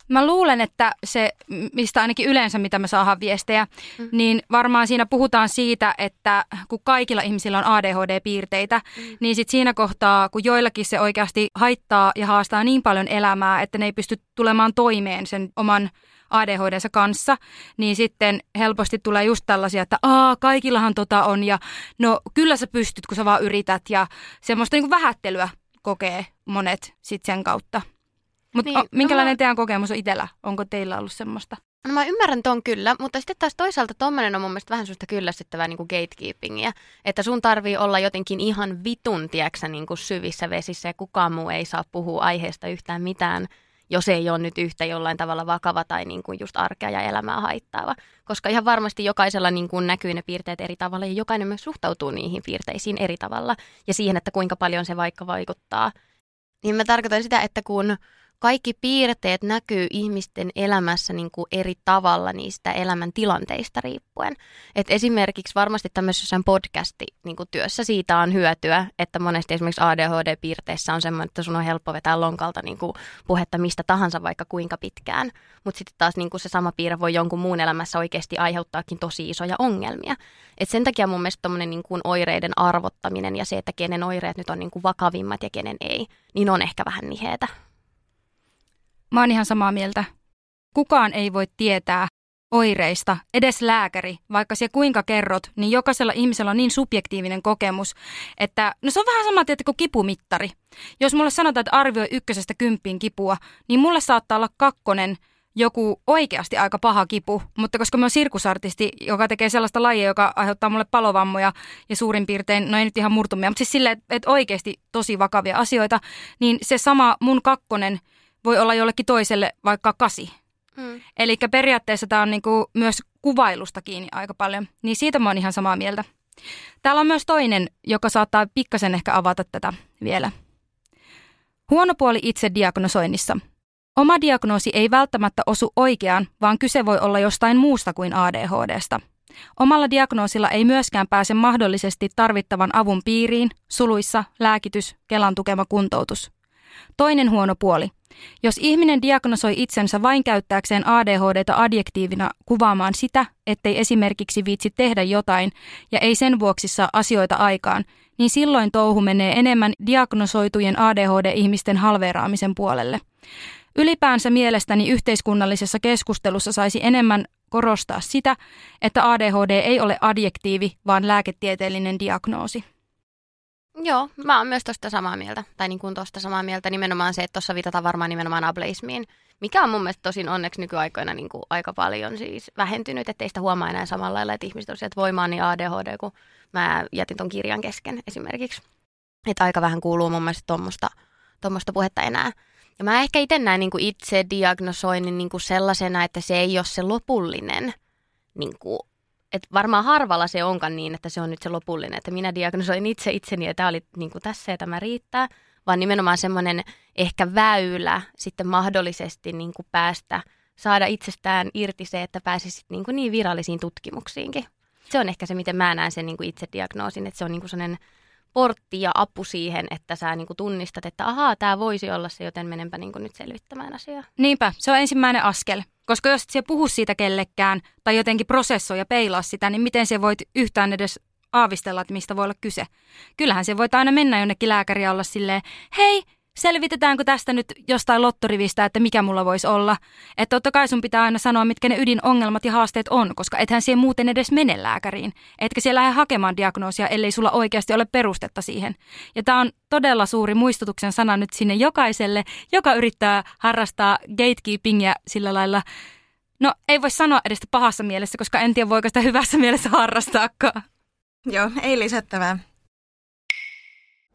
Mä luulen, että se, mistä ainakin yleensä mitä me saadaan viestejä, mm. niin varmaan siinä puhutaan siitä, että kun kaikilla ihmisillä on ADHD-piirteitä, mm. niin sit siinä kohtaa, kun joillakin se oikeasti haittaa ja haastaa niin paljon elämää, että ne ei pysty tulemaan toimeen sen oman ADHDnsa kanssa, niin sitten helposti tulee just tällaisia, että aa, kaikillahan tota on ja no kyllä sä pystyt, kun sä vaan yrität ja semmoista niin kuin vähättelyä kokee monet sitten sen kautta. Mutta niin, minkälainen no, teidän kokemus on itsellä? Onko teillä ollut semmoista? No mä ymmärrän ton kyllä, mutta sitten taas toisaalta tommonen on mun mielestä vähän sellaista kyllästyttävää niin kuin gatekeepingia. Että sun tarvii olla jotenkin ihan vitun, tiedäksä, niin kuin syvissä vesissä ja kukaan muu ei saa puhua aiheesta yhtään mitään, jos ei ole nyt yhtä jollain tavalla vakava tai niin kuin just arkea ja elämää haittaava. Koska ihan varmasti jokaisella niin kuin näkyy ne piirteet eri tavalla ja jokainen myös suhtautuu niihin piirteisiin eri tavalla ja siihen, että kuinka paljon se vaikka vaikuttaa. Niin mä tarkoitan sitä, että kun kaikki piirteet näkyy ihmisten elämässä niin kuin eri tavalla niistä elämän tilanteista riippuen. Et esimerkiksi varmasti tämmöisessä podcasti niin siitä on hyötyä, että monesti esimerkiksi ADHD-piirteissä on semmoinen, että sun on helppo vetää lonkalta niin kuin puhetta mistä tahansa vaikka kuinka pitkään. Mutta sitten taas niin kuin se sama piirre voi jonkun muun elämässä oikeasti aiheuttaakin tosi isoja ongelmia. Et sen takia mun mielestä niin kuin oireiden arvottaminen ja se, että kenen oireet nyt on niin kuin vakavimmat ja kenen ei, niin on ehkä vähän niheetä. Mä oon ihan samaa mieltä. Kukaan ei voi tietää oireista, edes lääkäri, vaikka se kuinka kerrot, niin jokaisella ihmisellä on niin subjektiivinen kokemus, että no se on vähän sama tietysti kuin kipumittari. Jos mulle sanotaan, että arvioi ykkösestä kymppiin kipua, niin mulle saattaa olla kakkonen joku oikeasti aika paha kipu, mutta koska mä oon sirkusartisti, joka tekee sellaista lajia, joka aiheuttaa mulle palovammoja ja suurin piirtein, no ei nyt ihan murtumia, mutta siis silleen, että oikeasti tosi vakavia asioita, niin se sama mun kakkonen – voi olla jollekin toiselle vaikka kasi. Mm. Eli periaatteessa tämä on niinku myös kuvailusta kiinni aika paljon, niin siitä mä oon ihan samaa mieltä. Täällä on myös toinen, joka saattaa pikkasen ehkä avata tätä vielä. Huono puoli itse diagnosoinnissa. Oma diagnoosi ei välttämättä osu oikeaan, vaan kyse voi olla jostain muusta kuin ADHDsta. Omalla diagnoosilla ei myöskään pääse mahdollisesti tarvittavan avun piiriin, suluissa, lääkitys, Kelan tukema kuntoutus. Toinen huono puoli. Jos ihminen diagnosoi itsensä vain käyttääkseen ADHDta adjektiivina kuvaamaan sitä, ettei esimerkiksi viitsi tehdä jotain ja ei sen vuoksi saa asioita aikaan, niin silloin touhu menee enemmän diagnosoitujen ADHD-ihmisten halveeraamisen puolelle. Ylipäänsä mielestäni yhteiskunnallisessa keskustelussa saisi enemmän korostaa sitä, että ADHD ei ole adjektiivi, vaan lääketieteellinen diagnoosi. Joo, mä oon myös tosta samaa mieltä. Tai niin kuin tosta samaa mieltä nimenomaan se, että tuossa viitataan varmaan nimenomaan ableismiin, mikä on mun mielestä tosin onneksi nykyaikoina niin kuin aika paljon siis vähentynyt, ettei sitä huomaa enää samalla lailla, että ihmiset on sieltä voimaan niin ADHD, kun mä jätin ton kirjan kesken esimerkiksi. Että aika vähän kuuluu mun mielestä tuommoista tuommoista puhetta enää. Ja mä ehkä itse näen niin itse diagnosoinnin niin kuin sellaisena, että se ei ole se lopullinen niin kuin et varmaan harvalla se onkaan niin, että se on nyt se lopullinen, että minä diagnosoin itse itseni ja tämä oli niin kuin tässä ja tämä riittää, vaan nimenomaan semmoinen ehkä väylä sitten mahdollisesti niin kuin päästä, saada itsestään irti se, että pääsisit niin, kuin niin virallisiin tutkimuksiinkin. Se on ehkä se, miten mä näen sen niin kuin itse diagnoosin, että se on niin kuin sellainen portti ja apu siihen, että sä niin kuin tunnistat, että ahaa, tämä voisi olla se, joten menenpä niin kuin nyt selvittämään asiaa. Niinpä, se on ensimmäinen askel. Koska jos et sä puhu siitä kellekään tai jotenkin prosessoi ja peilaa sitä, niin miten se voit yhtään edes aavistella, että mistä voi olla kyse. Kyllähän se voit aina mennä jonnekin lääkäriä olla silleen, hei, selvitetäänkö tästä nyt jostain lottorivistä, että mikä mulla voisi olla. Että totta kai sun pitää aina sanoa, mitkä ne ydinongelmat ja haasteet on, koska ethän siihen muuten edes mene lääkäriin. Etkä siellä lähde hakemaan diagnoosia, ellei sulla oikeasti ole perustetta siihen. Ja tämä on todella suuri muistutuksen sana nyt sinne jokaiselle, joka yrittää harrastaa gatekeepingia sillä lailla, No ei voi sanoa edes pahassa mielessä, koska en tiedä voiko sitä hyvässä mielessä harrastaakaan. Joo, ei lisättävää.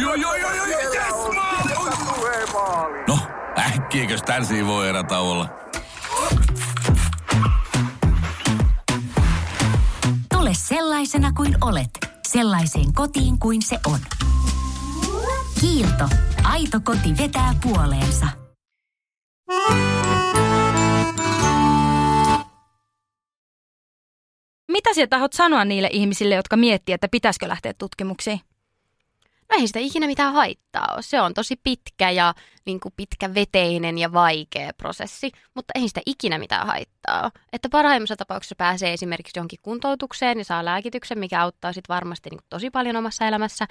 joo, yes, No, Äkkiäkös tän voi erätauolla? Tule sellaisena kuin olet, sellaiseen kotiin kuin se on. Kiilto. Aito koti vetää puoleensa. Mitä sä tahot sanoa niille ihmisille, jotka miettii, että pitäisikö lähteä tutkimuksiin? Ei sitä ikinä mitään haittaa ole. Se on tosi pitkä ja niin kuin pitkäveteinen ja vaikea prosessi, mutta ei sitä ikinä mitään haittaa ole. Että parhaimmassa tapauksessa pääsee esimerkiksi johonkin kuntoutukseen ja saa lääkityksen, mikä auttaa sitten varmasti niin kuin tosi paljon omassa elämässä.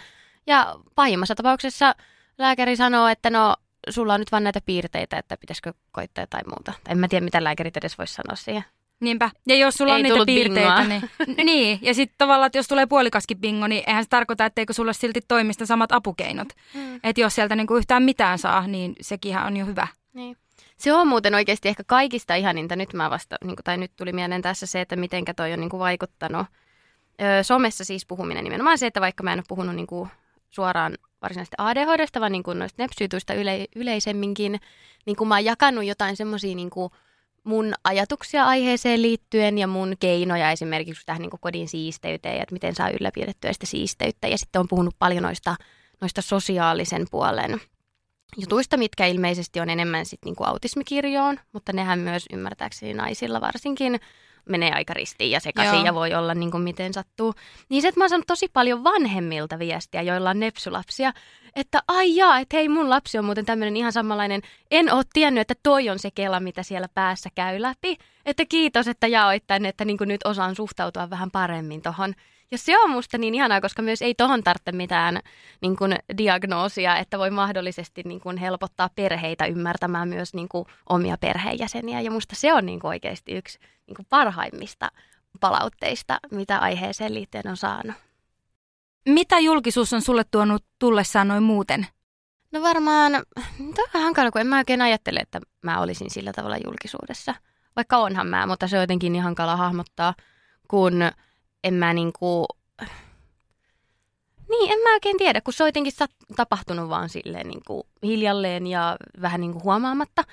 Ja pahimmassa tapauksessa lääkäri sanoo, että no sulla on nyt vaan näitä piirteitä, että pitäisikö koittaa jotain muuta. En mä tiedä, mitä lääkärit edes voisi sanoa siihen. Niinpä. Ja jos sulla Ei on niitä piirteitä, niin, niin. Ja sitten tavallaan, että jos tulee puolikaskin bingo, niin eihän se tarkoita, etteikö sulla silti toimista samat apukeinot. Mm. Että jos sieltä niinku yhtään mitään saa, niin sekin on jo hyvä. Niin. Se on muuten oikeasti ehkä kaikista ihaninta. Nyt mä vasta, niin kuin, tai nyt tuli mieleen tässä se, että mitenkä toi on niin kuin vaikuttanut. Öö, somessa siis puhuminen nimenomaan se, että vaikka mä en ole puhunut niin kuin suoraan varsinaisesti ADHDsta, vaan niin kuin noista nepsyytuista yle, yleisemminkin, niin kun mä oon jakanut jotain semmoisia niin kuin mun ajatuksia aiheeseen liittyen ja mun keinoja esimerkiksi tähän niin kodin siisteyteen, että miten saa ylläpidettyä sitä siisteyttä. Ja sitten on puhunut paljon noista, noista sosiaalisen puolen jutuista, mitkä ilmeisesti on enemmän sitten niin autismikirjoon, mutta nehän myös ymmärtääkseni naisilla varsinkin menee aika ristiin ja sekaisin Joo. ja voi olla niin kuin miten sattuu. Niin se, että mä oon saanut tosi paljon vanhemmilta viestiä, joilla on nepsylapsia, että ai jaa, että hei mun lapsi on muuten tämmöinen ihan samanlainen. En ole tiennyt, että toi on se kela, mitä siellä päässä käy läpi. Että kiitos, että jaoit tänne, että niin kuin nyt osaan suhtautua vähän paremmin tohon. Ja se on musta niin ihanaa, koska myös ei tohon tarvitse mitään niin kuin, diagnoosia, että voi mahdollisesti niin kuin, helpottaa perheitä ymmärtämään myös niin kuin, omia perheenjäseniä. Ja musta se on niin kuin, oikeasti yksi niin kuin, parhaimmista palautteista, mitä aiheeseen liittyen on saanut. Mitä julkisuus on sulle tuonut tullessaan noin muuten? No varmaan, tämä on hankala, kun en mä oikein ajattele, että mä olisin sillä tavalla julkisuudessa. Vaikka onhan mä, mutta se on jotenkin niin hankala hahmottaa, kun en mä niinku... Niin, en mä oikein tiedä, kun se on jotenkin tapahtunut vaan silleen niinku hiljalleen ja vähän niinku huomaamatta.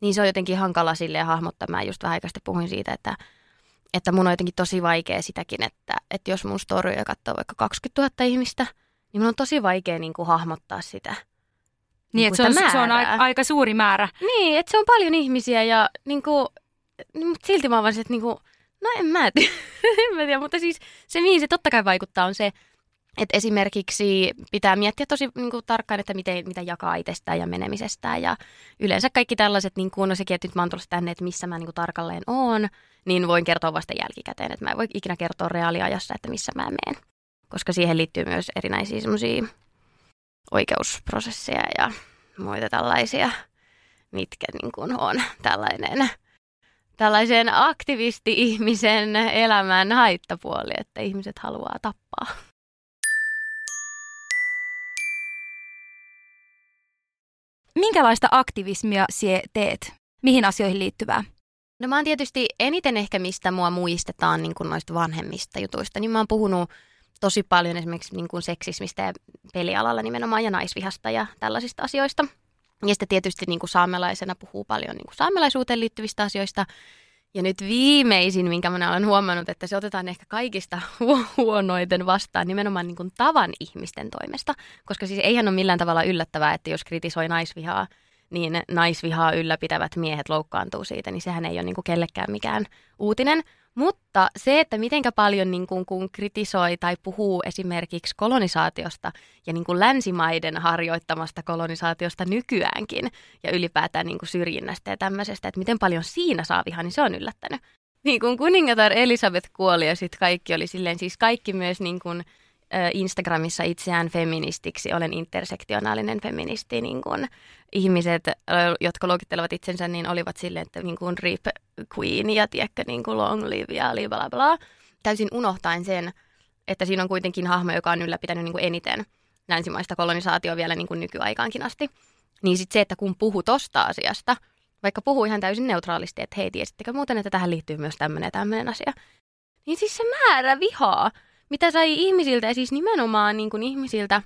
Niin se on jotenkin hankala silleen hahmottaa. Mä just vähän aikaisesti puhuin siitä, että, että mun on jotenkin tosi vaikea sitäkin, että, että jos mun storyja katsoo vaikka 20 000 ihmistä, niin mun on tosi vaikea niinku hahmottaa sitä. Niin, että se on, se on aika, aika suuri määrä. Niin, että se on paljon ihmisiä ja niinku, niin, mutta silti mä oon vaan että niinku, No en mä tiedä, en mä tiedä mutta siis se mihin se totta kai vaikuttaa on se, että esimerkiksi pitää miettiä tosi niin kuin, tarkkaan, että miten, mitä jakaa itsestään ja menemisestään. Ja yleensä kaikki tällaiset, niin kuin, no sekin, että nyt mä oon tullut tänne, että missä mä niin kuin, tarkalleen oon, niin voin kertoa vasta jälkikäteen. Että mä en voi ikinä kertoa reaaliajassa, että missä mä menen. Koska siihen liittyy myös erinäisiä semmoisia oikeusprosesseja ja muita tällaisia, mitkä niin kuin, on tällainen tällaisen aktivisti-ihmisen elämän haittapuoli, että ihmiset haluaa tappaa. Minkälaista aktivismia sie teet? Mihin asioihin liittyvää? No mä oon tietysti eniten ehkä mistä mua muistetaan niin kuin noista vanhemmista jutuista, niin mä oon puhunut tosi paljon esimerkiksi niin kuin seksismistä ja pelialalla nimenomaan ja naisvihasta ja tällaisista asioista. Ja sitten tietysti niin kuin saamelaisena puhuu paljon niin kuin saamelaisuuteen liittyvistä asioista. Ja nyt viimeisin, minkä minä olen huomannut, että se otetaan ehkä kaikista huonoiten vastaan nimenomaan niin kuin tavan ihmisten toimesta. Koska siis eihän ole millään tavalla yllättävää, että jos kritisoi naisvihaa, niin naisvihaa ylläpitävät miehet loukkaantuu siitä, niin sehän ei ole niin kuin kellekään mikään uutinen. Mutta se, että mitenkä paljon niin kuin, kun kritisoi tai puhuu esimerkiksi kolonisaatiosta ja niin kuin länsimaiden harjoittamasta kolonisaatiosta nykyäänkin ja ylipäätään niin kuin syrjinnästä ja tämmöisestä, että miten paljon siinä saa vihaa, niin se on yllättänyt. Niin kun kuningatar Elisabeth kuoli ja sitten kaikki oli silleen, siis kaikki myös niin kuin, Instagramissa itseään feministiksi, olen intersektionaalinen feministi, niin kuin ihmiset, jotka luokittelevat itsensä, niin olivat silleen, että niin kuin rip queen ja tiedätkö, niin kuin long live ja bla bla. Täysin unohtaen sen, että siinä on kuitenkin hahmo, joka on ylläpitänyt niin kuin eniten länsimaista kolonisaatio vielä niin kuin nykyaikaankin asti. Niin sitten se, että kun puhuu tosta asiasta, vaikka puhuu ihan täysin neutraalisti, että hei, tiesittekö muuten, että tähän liittyy myös tämmöinen ja tämmöinen asia, niin siis se määrä vihaa, mitä sai ihmisiltä, ja siis nimenomaan niin kuin ihmisiltä,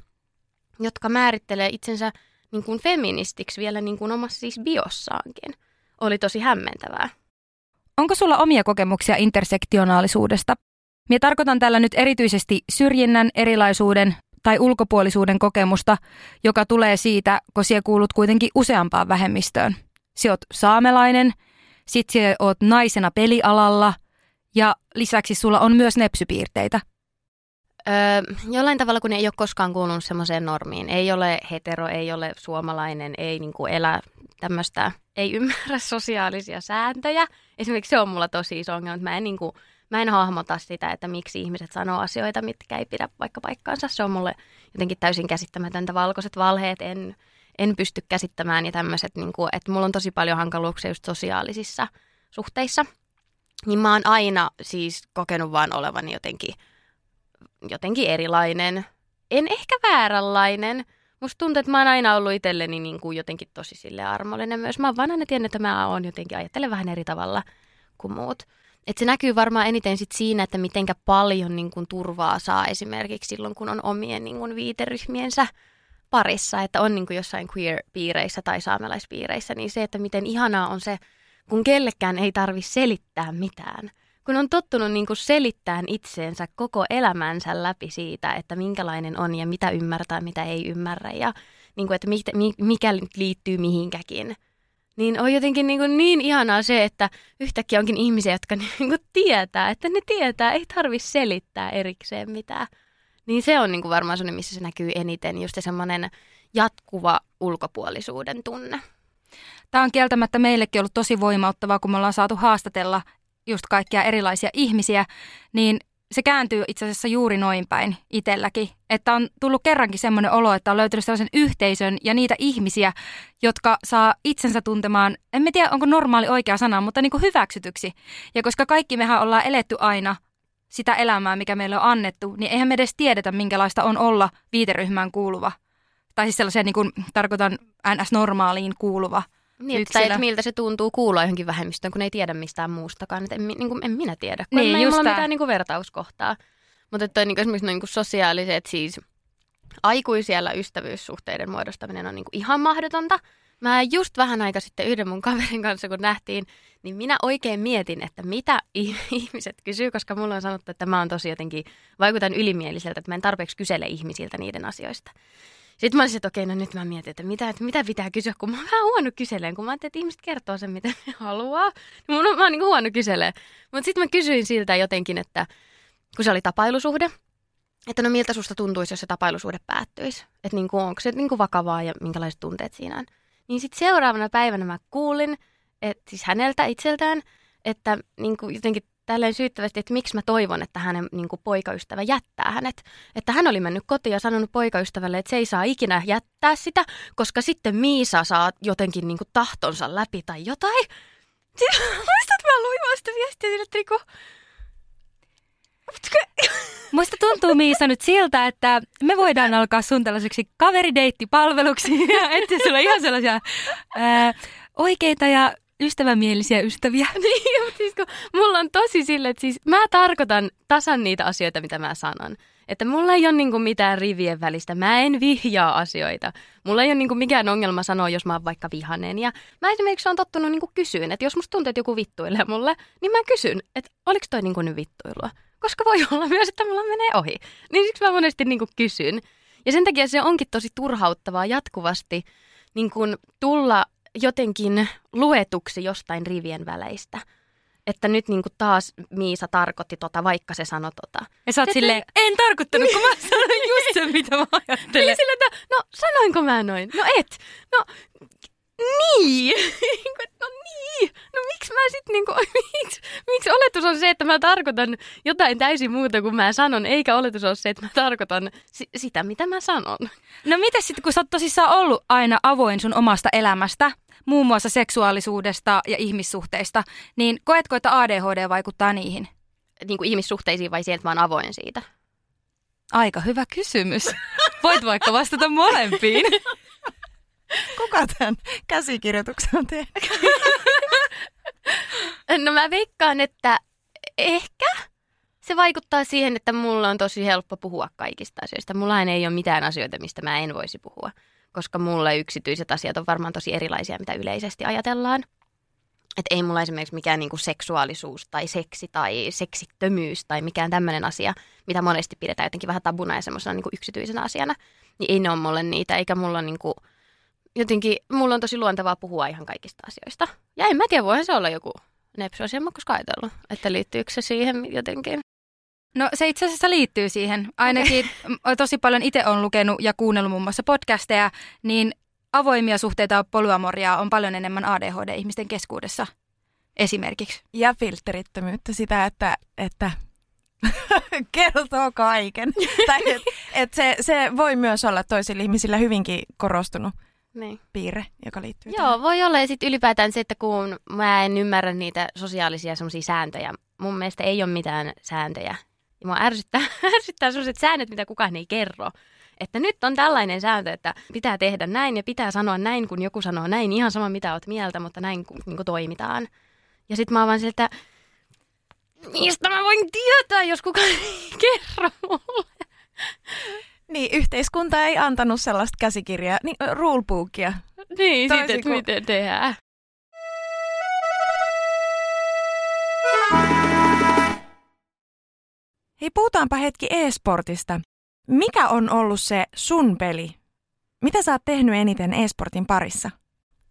jotka määrittelee itsensä niin kuin feministiksi vielä niin kuin omassa siis biossaankin. Oli tosi hämmentävää. Onko sulla omia kokemuksia intersektionaalisuudesta? Minä tarkoitan tällä nyt erityisesti syrjinnän, erilaisuuden tai ulkopuolisuuden kokemusta, joka tulee siitä, kun sinä kuulut kuitenkin useampaan vähemmistöön. Sinä oot saamelainen, sit sinä oot naisena pelialalla ja lisäksi sulla on myös nepsypiirteitä. Öö, jollain tavalla, kun ei ole koskaan kuulunut semmoiseen normiin. Ei ole hetero, ei ole suomalainen, ei niinku elä tämmöistä, ei ymmärrä sosiaalisia sääntöjä. Esimerkiksi se on mulla tosi iso ongelma, että mä en, niinku, mä en hahmota sitä, että miksi ihmiset sanoo asioita, mitkä ei pidä vaikka paikkaansa. Se on mulle jotenkin täysin käsittämätöntä. Valkoiset valheet en, en pysty käsittämään ja tämmöiset, niinku, että mulla on tosi paljon hankaluuksia just sosiaalisissa suhteissa. Niin mä oon aina siis kokenut vaan olevani jotenkin – jotenkin erilainen. En ehkä vääränlainen. Musta tuntuu, että mä oon aina ollut itselleni niin kuin jotenkin tosi sille armollinen myös. Mä oon vaan aina tiennyt, että mä oon jotenkin, ajattelen vähän eri tavalla kuin muut. Et se näkyy varmaan eniten sit siinä, että mitenkä paljon niin kuin, turvaa saa esimerkiksi silloin, kun on omien niin kuin, viiteryhmiensä parissa, että on niin kuin, jossain queer-piireissä tai saamelaispiireissä, niin se, että miten ihanaa on se, kun kellekään ei tarvi selittää mitään kun on tottunut niin kuin selittämään itseensä koko elämänsä läpi siitä, että minkälainen on ja mitä ymmärtää, mitä ei ymmärrä ja niin kuin, että mikä liittyy mihinkäkin. Niin on jotenkin niin, kuin niin ihanaa se, että yhtäkkiä onkin ihmisiä, jotka niin kuin tietää, että ne tietää, ei tarvitse selittää erikseen mitään. Niin se on niin kuin varmaan sellainen, missä se näkyy eniten, just se semmoinen jatkuva ulkopuolisuuden tunne. Tämä on kieltämättä meillekin ollut tosi voimauttavaa, kun me ollaan saatu haastatella just kaikkia erilaisia ihmisiä, niin se kääntyy itse asiassa juuri noin päin itselläkin. Että on tullut kerrankin semmoinen olo, että on löytynyt sellaisen yhteisön ja niitä ihmisiä, jotka saa itsensä tuntemaan, en tiedä onko normaali oikea sana, mutta niin kuin hyväksytyksi. Ja koska kaikki mehän ollaan eletty aina sitä elämää, mikä meille on annettu, niin eihän me edes tiedetä, minkälaista on olla viiteryhmään kuuluva. Tai siis sellaisen, niin kuin tarkoitan NS-normaaliin kuuluva – niin, että, että miltä se tuntuu kuulla johonkin vähemmistöön, kun ei tiedä mistään muustakaan. Että en, niin kuin, en minä tiedä, kun niin, ei mulla mitään niin kuin vertauskohtaa. Mutta että niin kuin esimerkiksi niin kuin sosiaaliset siis aikuisiellä ystävyyssuhteiden muodostaminen on niin kuin ihan mahdotonta. Mä just vähän aika sitten yhden mun kaverin kanssa, kun nähtiin, niin minä oikein mietin, että mitä ihmiset kysyy, koska mulla on sanottu, että mä oon tosi jotenkin, vaikutan ylimieliseltä, että mä en tarpeeksi kysele ihmisiltä niiden asioista. Sitten mä olisin, että okei, no nyt mä mietin, että mitä, että mitä pitää kysyä, kun mä oon vähän huono kyseleen, kun mä ajattelin, että ihmiset kertoo sen, mitä ne haluaa. Niin mun mä oon niin huono kyselee. Mutta sitten mä kysyin siltä jotenkin, että kun se oli tapailusuhde, että no miltä susta tuntuisi, jos se tapailusuhde päättyisi. Että niin kuin, onko se niin kuin vakavaa ja minkälaiset tunteet siinä on. Niin sitten seuraavana päivänä mä kuulin, että siis häneltä itseltään, että niin kuin jotenkin tälleen syyttävästi, että miksi mä toivon, että hänen niin kuin, poikaystävä jättää hänet. Että hän oli mennyt kotiin ja sanonut poikaystävälle, että se ei saa ikinä jättää sitä, koska sitten Miisa saa jotenkin niin kuin, tahtonsa läpi tai jotain. Muistat, mä luin vasta viestiä että niinku... Muista tuntuu Miisa nyt siltä, että me voidaan alkaa sun tällaiseksi kaverideittipalveluksi ja etsiä sulla ihan sellaisia ää, oikeita ja ystävämielisiä ystäviä. niin, siis kun mulla on tosi sille, että siis mä tarkoitan tasan niitä asioita, mitä mä sanon. Että mulla ei ole niinku mitään rivien välistä. Mä en vihjaa asioita. Mulla ei ole niinku mikään ongelma sanoa, jos mä oon vaikka vihanen. Ja mä esimerkiksi on tottunut niinku kysyyn, että jos musta tuntuu, että joku vittuilee mulle, niin mä kysyn, että oliko toi niinku nyt vittuilua. Koska voi olla myös, että mulla menee ohi. Niin siksi mä monesti niinku kysyn. Ja sen takia se onkin tosi turhauttavaa jatkuvasti niin kun tulla jotenkin luetuksi jostain rivien väleistä. Että nyt niin kuin taas Miisa tarkoitti tota, vaikka se sanoi tota. Ja sä oot silleen, en tarkoittanut, kun mä sanoin just sen, mitä mä ajattelin. Niin sille, että no sanoinko mä noin? No et. No niin. no niin. No miksi mä sitten niinku, miksi, miksi oletus on se, että mä tarkoitan jotain täysin muuta kuin mä sanon, eikä oletus ole se, että mä tarkoitan si- sitä, mitä mä sanon. No mitä sitten, kun sä oot tosissaan ollut aina avoin sun omasta elämästä, muun muassa seksuaalisuudesta ja ihmissuhteista, niin koetko, että ADHD vaikuttaa niihin? Niin kuin ihmissuhteisiin vai sieltä mä oon avoin siitä? Aika hyvä kysymys. Voit vaikka vastata molempiin. Kuka tämän käsikirjoituksen on tehnyt? no mä veikkaan, että ehkä se vaikuttaa siihen, että mulla on tosi helppo puhua kaikista asioista. Mulla ei ole mitään asioita, mistä mä en voisi puhua, koska mulle yksityiset asiat on varmaan tosi erilaisia, mitä yleisesti ajatellaan. Että ei mulla esimerkiksi mikään niinku seksuaalisuus tai seksi tai seksittömyys tai mikään tämmöinen asia, mitä monesti pidetään jotenkin vähän tabuna ja semmoisena niinku yksityisenä asiana, niin ei ne ole mulle niitä, eikä mulla niinku, jotenkin, mulla on tosi luontevaa puhua ihan kaikista asioista. Ja en mä tiedä, voihan se olla joku nepsy-asia, mä koskaan ajatellut, että liittyykö se siihen jotenkin. No se itse asiassa liittyy siihen. Ainakin tosi paljon itse on lukenut ja kuunnellut muun muassa podcasteja, niin avoimia suhteita polyamoria on paljon enemmän ADHD-ihmisten keskuudessa esimerkiksi. Ja filterittömyyttä sitä, että, että kertoo kaiken. tai et, et se, se voi myös olla toisilla ihmisillä hyvinkin korostunut niin. piirre, joka liittyy Joo, tähän. voi olla. Ja sitten ylipäätään se, että kun mä en ymmärrä niitä sosiaalisia sääntöjä, mun mielestä ei ole mitään sääntöjä. Ja mua ärsyttää, ärsyttää sellaiset säännöt, mitä kukaan ei kerro että nyt on tällainen sääntö, että pitää tehdä näin ja pitää sanoa näin, kun joku sanoo näin, ihan sama mitä oot mieltä, mutta näin kun niin kuin toimitaan. Ja sitten mä oon vaan siltä, mistä mä voin tietää, jos kukaan ei kerro mulle. Niin, yhteiskunta ei antanut sellaista käsikirjaa, niin rulebookia. Niin, sitten, että kun... miten tehdään. Hei, puhutaanpa hetki e-sportista. Mikä on ollut se sun peli? Mitä sä oot tehnyt eniten e-sportin parissa?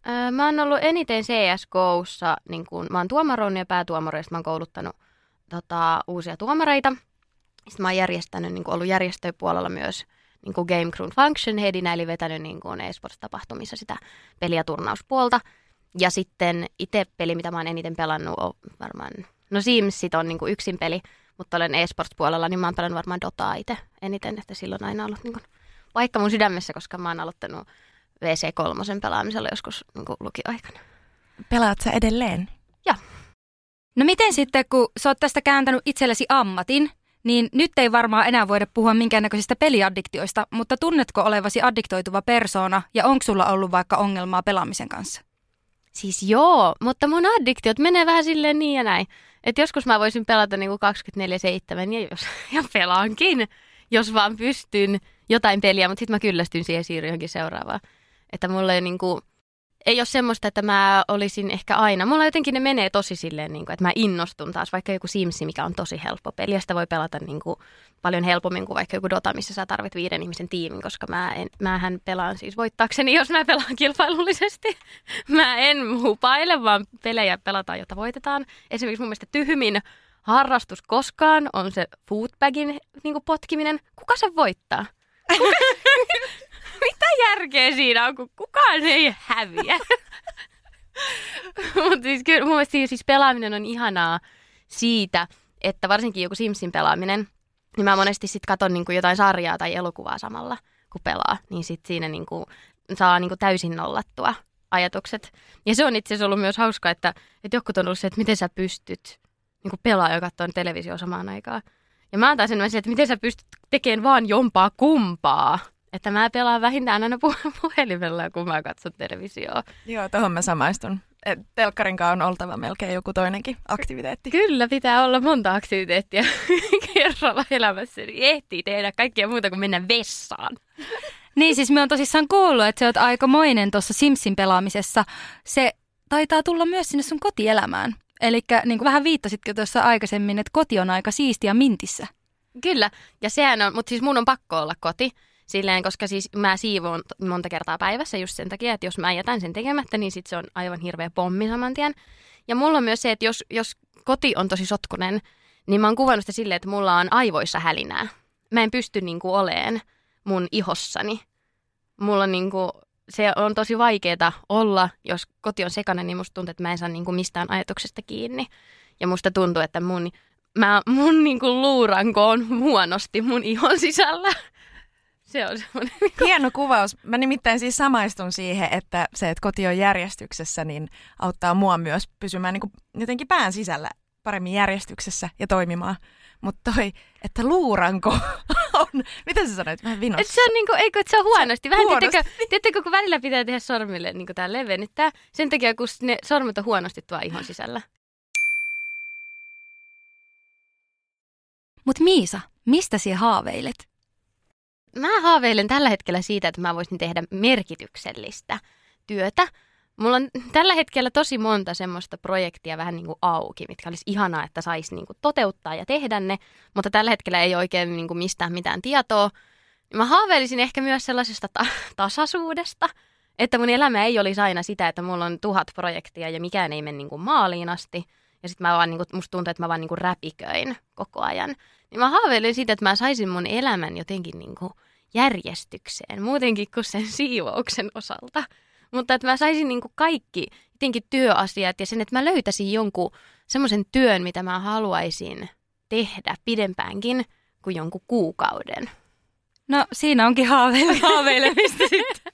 Öö, mä oon ollut eniten CSGOssa, niin kun, mä oon tuomaroinut ja päätuomareista mä oon kouluttanut tota, uusia tuomareita. Sitten mä oon järjestänyt, niin ollut järjestöpuolella myös niin kuin Game Crew Function Headinä, eli vetänyt niin kuin e-sports-tapahtumissa sitä peli- ja turnauspuolta. Ja sitten itse peli, mitä mä oon eniten pelannut, on varmaan, no Simsit on niin kuin yksin peli, mutta olen e-sports-puolella, niin mä oon pelannut varmaan Dotaa itse eniten, että silloin aina ollut niin kuin, vaikka mun sydämessä, koska mä oon aloittanut VC3 pelaamisella joskus niin kuin lukioaikana. Pelaat sä edelleen? Joo. No miten sitten, kun sä oot tästä kääntänyt itsellesi ammatin, niin nyt ei varmaan enää voida puhua minkäännäköisistä peliaddiktioista, mutta tunnetko olevasi addiktoituva persoona ja onko sulla ollut vaikka ongelmaa pelaamisen kanssa? Siis joo, mutta mun addiktiot menee vähän silleen niin ja näin. Että joskus mä voisin pelata niinku 24-7 ja, jos, ja pelaankin, jos vaan pystyn jotain peliä, mutta sitten mä kyllästyn siihen siirryn johonkin seuraavaan. Että mulla ei niinku, ei ole semmoista, että mä olisin ehkä aina. Mulla jotenkin ne menee tosi silleen, niin kuin, että mä innostun taas. Vaikka joku Sims, mikä on tosi helppo peli, ja sitä voi pelata niin kuin, paljon helpommin kuin vaikka joku Dota, missä sä tarvit viiden ihmisen tiimin, koska mä en, mähän pelaan siis voittaakseni, jos mä pelaan kilpailullisesti. mä en hupaile, vaan pelejä pelataan, jotta voitetaan. Esimerkiksi mun mielestä tyhmin harrastus koskaan on se foodbagin niin potkiminen. Kuka se voittaa? Mitä järkeä siinä on, kun kukaan ei häviä? Mutta siis kyllä mun mielestä siis pelaaminen on ihanaa siitä, että varsinkin joku Simsin pelaaminen, niin mä monesti sitten katon niinku jotain sarjaa tai elokuvaa samalla, kun pelaa. Niin sitten siinä niinku saa niinku täysin nollattua ajatukset. Ja se on itse asiassa ollut myös hauska, että, että joku on ollut se, että miten sä pystyt niinku pelaa ja katsoa televisio samaan aikaan. Ja mä antaisin sen, että miten sä pystyt tekemään vaan jompaa kumpaa. Että mä pelaan vähintään aina puhelimella, kun mä katson televisioa. Joo, tuohon mä samaistun. Telkkarin on oltava melkein joku toinenkin aktiviteetti. Kyllä, pitää olla monta aktiviteettia kerralla elämässä. Niin ehtii tehdä kaikkea muuta kuin mennä vessaan. niin, siis me on tosissaan kuullut, että se oot aikamoinen tuossa Simsin pelaamisessa. Se taitaa tulla myös sinne sun kotielämään. Eli niin vähän viittasitkin tuossa aikaisemmin, että koti on aika siistiä mintissä. Kyllä, ja sehän on, mutta siis mun on pakko olla koti. Silleen, koska siis mä siivoon monta kertaa päivässä just sen takia, että jos mä jätän sen tekemättä, niin sit se on aivan hirveä pommi saman tien. Ja mulla on myös se, että jos, jos koti on tosi sotkunen, niin mä oon kuvannut sitä silleen, että mulla on aivoissa hälinää. Mä en pysty niinku oleen mun ihossani. Mulla on niinku, se on tosi vaikeaa olla, jos koti on sekainen, niin musta tuntuu, että mä en saa niinku mistään ajatuksesta kiinni. Ja musta tuntuu, että mun, mä, mun niinku luuranko on huonosti mun ihon sisällä. Se on semmoinen. Hieno kuvaus. Mä nimittäin siis samaistun siihen, että se, että koti on järjestyksessä, niin auttaa mua myös pysymään niin kuin jotenkin pään sisällä paremmin järjestyksessä ja toimimaan. Mutta toi, että luuranko on, mitä sä sanoit, vähän vinossa? Et se on niinku, eikö, että se on huonosti. Vähän huonosti. Tiedätkö, tiedätkö, kun välillä pitää tehdä sormille niinku tää levennyttää, sen takia kun ne sormet on huonosti tuo ihon sisällä. Mutta Miisa, mistä sinä haaveilet? Mä haaveilen tällä hetkellä siitä, että mä voisin tehdä merkityksellistä työtä. Mulla on tällä hetkellä tosi monta semmoista projektia vähän niin kuin auki, mitkä olisi ihanaa, että saisi niin kuin toteuttaa ja tehdä ne, mutta tällä hetkellä ei oikein niin kuin mistään mitään tietoa. Mä haaveilisin ehkä myös sellaisesta ta- tasaisuudesta, että mun elämä ei olisi aina sitä, että mulla on tuhat projektia ja mikään ei mene niin kuin maaliin asti. Ja sitten mä vaan, niin kuin, musta tuntuu, että mä vaan niin kuin räpiköin koko ajan. Niin mä haaveilin siitä, että mä saisin mun elämän jotenkin niin kuin järjestykseen, muutenkin kuin sen siivouksen osalta. Mutta että mä saisin niin kuin kaikki jotenkin työasiat ja sen, että mä löytäisin jonkun semmoisen työn, mitä mä haluaisin tehdä pidempäänkin kuin jonkun kuukauden. No siinä onkin haaveile, haaveilemista sitten.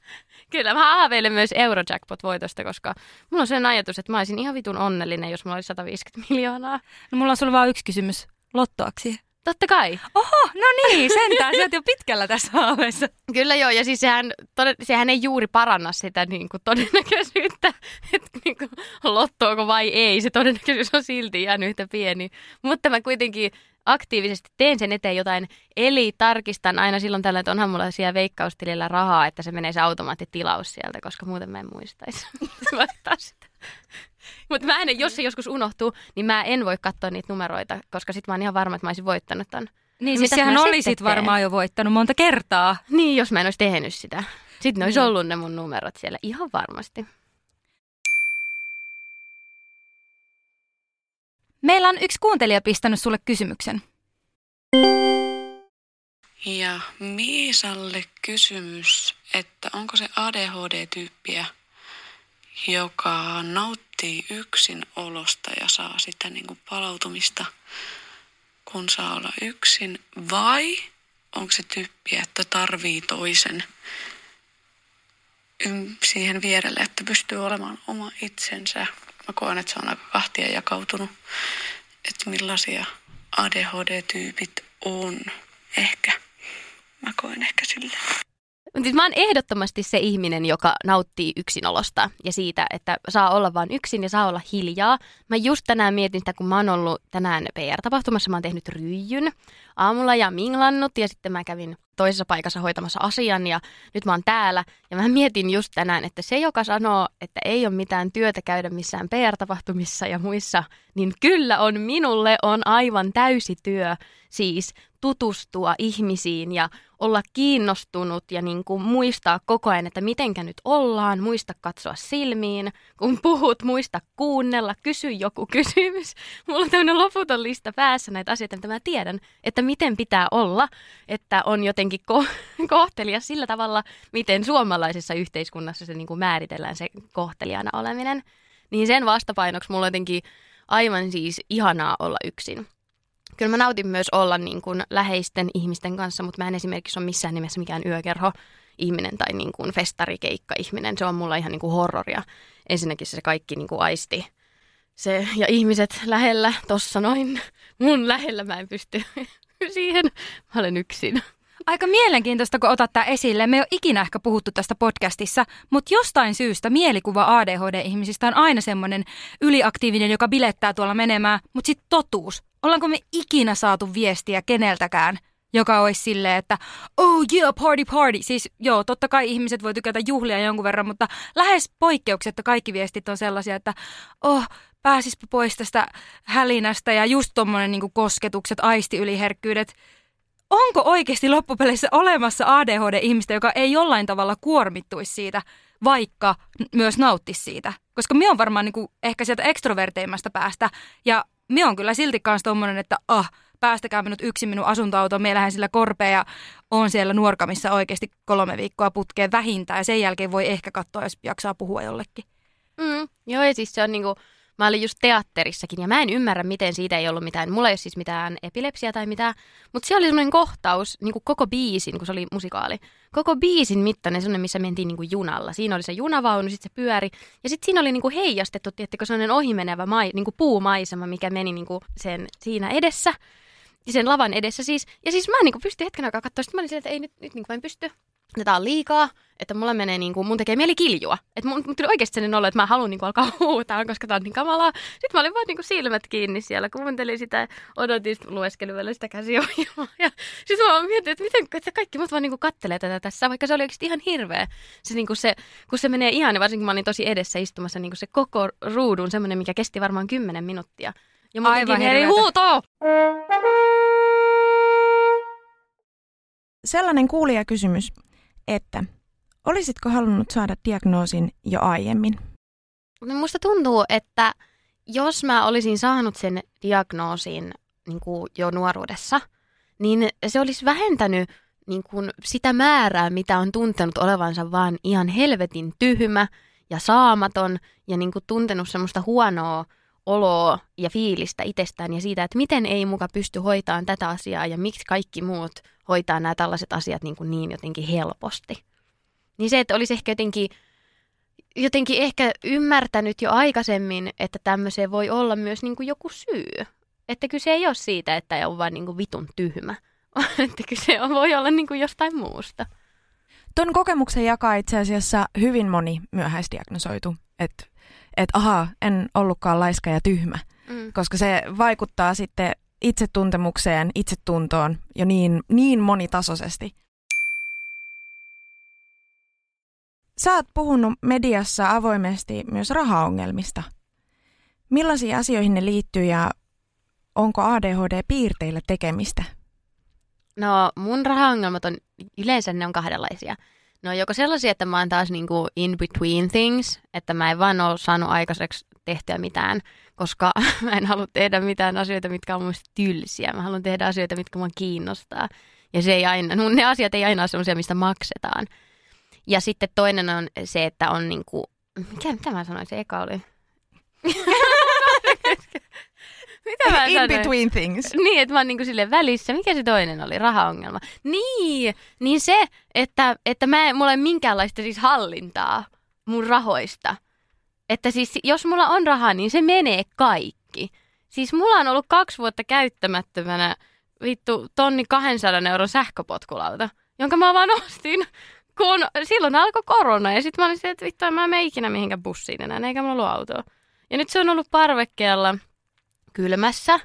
Kyllä, mä haaveilen myös Eurojackpot-voitosta, koska mulla on sen ajatus, että mä olisin ihan vitun onnellinen, jos mulla olisi 150 miljoonaa. No mulla on sulla vaan yksi kysymys. Lottoaksi? Totta kai. Oho, no niin, sentään. Sä oot jo pitkällä tässä haaveessa. Kyllä joo, ja siis sehän, tod- sehän ei juuri paranna sitä niin kuin todennäköisyyttä, että niin kuin, lottoako vai ei. Se todennäköisyys on silti jäänyt yhtä pieni. Mutta mä kuitenkin aktiivisesti teen sen eteen jotain, eli tarkistan aina silloin tällä, että onhan mulla siellä veikkaustilillä rahaa, että se menee se automaattitilaus sieltä, koska muuten mä en muistaisi sitä. Mutta mä en, jos se joskus unohtuu, niin mä en voi katsoa niitä numeroita, koska sit mä oon ihan varma, että mä olisin voittanut ton. Niin, siis sehän olisit varmaan jo voittanut monta kertaa. Niin, jos mä en olisi tehnyt sitä. Sitten ne olisi niin. ollut ne mun numerot siellä ihan varmasti. Meillä on yksi kuuntelija pistänyt sulle kysymyksen. Ja Miisalle kysymys, että onko se ADHD-tyyppiä, joka nauttii yksin olosta ja saa sitä niin kuin palautumista, kun saa olla yksin, vai onko se tyyppi, että tarvii toisen siihen vierelle, että pystyy olemaan oma itsensä. Mä koen, että se on aika kahtia jakautunut, että millaisia ADHD-tyypit on ehkä. Mä koen ehkä silleen. Siis mä oon ehdottomasti se ihminen, joka nauttii yksinolosta ja siitä, että saa olla vain yksin ja saa olla hiljaa. Mä just tänään mietin sitä, kun mä oon ollut tänään PR-tapahtumassa, mä oon tehnyt ryijyn aamulla ja minglannut ja sitten mä kävin toisessa paikassa hoitamassa asian ja nyt mä oon täällä. Ja mä mietin just tänään, että se, joka sanoo, että ei ole mitään työtä käydä missään PR-tapahtumissa ja muissa, niin kyllä on minulle on aivan täysi työ siis tutustua ihmisiin ja olla kiinnostunut ja niin kuin muistaa koko ajan, että mitenkä nyt ollaan, muista katsoa silmiin, kun puhut, muista kuunnella, kysy joku kysymys. Mulla on tämmöinen loputon lista päässä näitä asioita, mitä mä tiedän, että miten pitää olla, että on jotenkin ko- kohtelia sillä tavalla, miten suomalaisessa yhteiskunnassa se niin kuin määritellään se kohtelijana oleminen. Niin sen vastapainoksi mulla on jotenkin aivan siis ihanaa olla yksin kyllä mä nautin myös olla niin kuin läheisten ihmisten kanssa, mutta mä en esimerkiksi ole missään nimessä mikään yökerho ihminen tai niin kuin festarikeikka-ihminen. Se on mulla ihan niin kuin horroria. Ensinnäkin se kaikki niin kuin aisti. Se, ja ihmiset lähellä, tossa noin, mun lähellä mä en pysty siihen. Mä olen yksin. Aika mielenkiintoista, kun otat tämä esille. Me ei ole ikinä ehkä puhuttu tästä podcastissa, mutta jostain syystä mielikuva ADHD-ihmisistä on aina semmoinen yliaktiivinen, joka bilettää tuolla menemään, mutta sitten totuus Ollaanko me ikinä saatu viestiä keneltäkään, joka olisi silleen, että oh yeah, party party. Siis joo, totta kai ihmiset voi tykätä juhlia jonkun verran, mutta lähes poikkeuksetta kaikki viestit on sellaisia, että oh, pääsispä pois tästä hälinästä ja just tommonen niin kosketukset, aistiyliherkkyydet. Onko oikeasti loppupeleissä olemassa ADHD-ihmistä, joka ei jollain tavalla kuormittuisi siitä, vaikka myös nauttisi siitä? Koska me on varmaan niin kuin ehkä sieltä ekstroverteimmasta päästä ja me on kyllä silti kanssa tommonen, että ah, päästäkää minut yksin minun asuntoautoon, me lähden sillä korpea ja on siellä nuorkamissa oikeasti kolme viikkoa putkeen vähintään. Ja sen jälkeen voi ehkä katsoa, jos jaksaa puhua jollekin. Mm, joo, ja siis se on niinku, Mä olin just teatterissakin ja mä en ymmärrä, miten siitä ei ollut mitään. Mulla ei ole siis mitään epilepsia tai mitään, mutta siellä oli semmoinen kohtaus, niin kuin koko biisin, kun se oli musikaali. Koko biisin mittainen, semmoinen, missä mentiin niin kuin junalla. Siinä oli se junavaunu, sitten se pyöri. Ja sitten siinä oli niin kuin heijastettu, tiettikö, sellainen ohimenevä mai, niin kuin puumaisema, mikä meni niin kuin sen siinä edessä. Ja sen lavan edessä siis. Ja siis mä niin kuin pystyin hetken aikaa katsoa, sitten mä olin silleen, että ei nyt, nyt niin kuin en pysty. Tätä on liikaa, että mulla menee niin kuin, mun tekee mieli kiljua. Että mun, mun tuli oikeasti sellainen olo, että mä haluan niin kuin, alkaa huutaa, koska tää on niin kamalaa. Sitten mä olin vaan niin kuin, silmät kiinni siellä, kuuntelin sitä, odotin, lueskelin vielä sitä käsiohjelmaa. Ja sitten mä mietin, että miten että kaikki mut vaan niin kuin, kattelee tätä tässä, vaikka se oli oikeasti ihan hirveä. Se, niin kuin se, kun se menee ihan, ja varsinkin mä olin tosi edessä istumassa, niin kuin se koko ruudun, semmoinen, mikä kesti varmaan kymmenen minuuttia. Ja mun Aivan hirveetä. huutoa! Sellainen kuulijakysymys, että olisitko halunnut saada diagnoosin jo aiemmin? No musta tuntuu, että jos mä olisin saanut sen diagnoosin niin kuin jo nuoruudessa, niin se olisi vähentänyt niin kuin sitä määrää, mitä on tuntenut olevansa vaan ihan helvetin tyhmä ja saamaton ja niin kuin tuntenut semmoista huonoa oloa ja fiilistä itsestään ja siitä, että miten ei muka pysty hoitamaan tätä asiaa ja miksi kaikki muut hoitaa nämä tällaiset asiat niin, kuin niin jotenkin helposti. Niin se, että olisi ehkä jotenkin jotenkin ehkä ymmärtänyt jo aikaisemmin, että tämmöiseen voi olla myös niin kuin joku syy. Että kyse ei ole siitä, että on vain niin kuin vitun tyhmä, että kyse on, voi olla niin kuin jostain muusta. Ton kokemuksen jakaa itse asiassa hyvin moni myöhäisdiagnosoitu, että et, aha, en ollutkaan laiska ja tyhmä, Mm. koska se vaikuttaa sitten itsetuntemukseen, itsetuntoon jo niin, niin monitasoisesti. Sä oot puhunut mediassa avoimesti myös rahaongelmista. Millaisiin asioihin ne liittyy ja onko ADHD-piirteillä tekemistä? No mun rahaongelmat on, yleensä ne on kahdenlaisia. Ne on joko sellaisia, että mä oon taas niinku in between things, että mä en vaan ole saanut aikaiseksi tehtyä mitään, koska mä en halua tehdä mitään asioita, mitkä on mun tylsiä. Mä haluan tehdä asioita, mitkä mua kiinnostaa. Ja se ei aina, no ne asiat ei aina ole sellaisia, mistä maksetaan. Ja sitten toinen on se, että on niinku, mikä, mitä mä sanoin, se eka oli? mitä mä In sanoin? between things. Niin, että mä oon niinku sille välissä. Mikä se toinen oli? Rahaongelma. Niin, niin se, että, että mä, en- mulla ei minkäänlaista siis hallintaa mun rahoista. Että siis jos mulla on rahaa, niin se menee kaikki. Siis mulla on ollut kaksi vuotta käyttämättömänä vittu tonni 200 euron sähköpotkulauta, jonka mä vaan ostin, kun silloin alkoi korona. Ja sitten mä olin silleen, että vittu, en mä mene ikinä mihinkään bussiin enää, eikä mulla ollut autoa. Ja nyt se on ollut parvekkeella kylmässä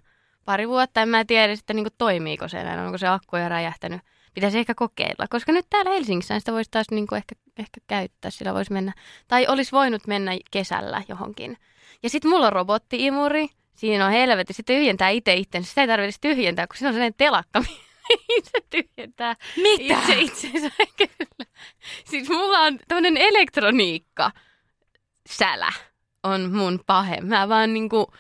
pari vuotta. En mä tiedä sitten niin toimiiko se enää, onko se akku jo räjähtänyt. Pitäisi ehkä kokeilla, koska nyt täällä Helsingissä sitä voisi taas niin ehkä, ehkä käyttää, sillä voisi mennä. Tai olisi voinut mennä kesällä johonkin. Ja sitten mulla on robotti-imuri, siinä on helvetti, se tyhjentää itse itsensä. Sitä ei tarvitse tyhjentää, kun siinä on sellainen telakka, mihin se tyhjentää Mitä? itse itsensä. Kyllä. Siis mulla on tämmöinen elektroniikka sälä on mun pahe. Mä vaan niinku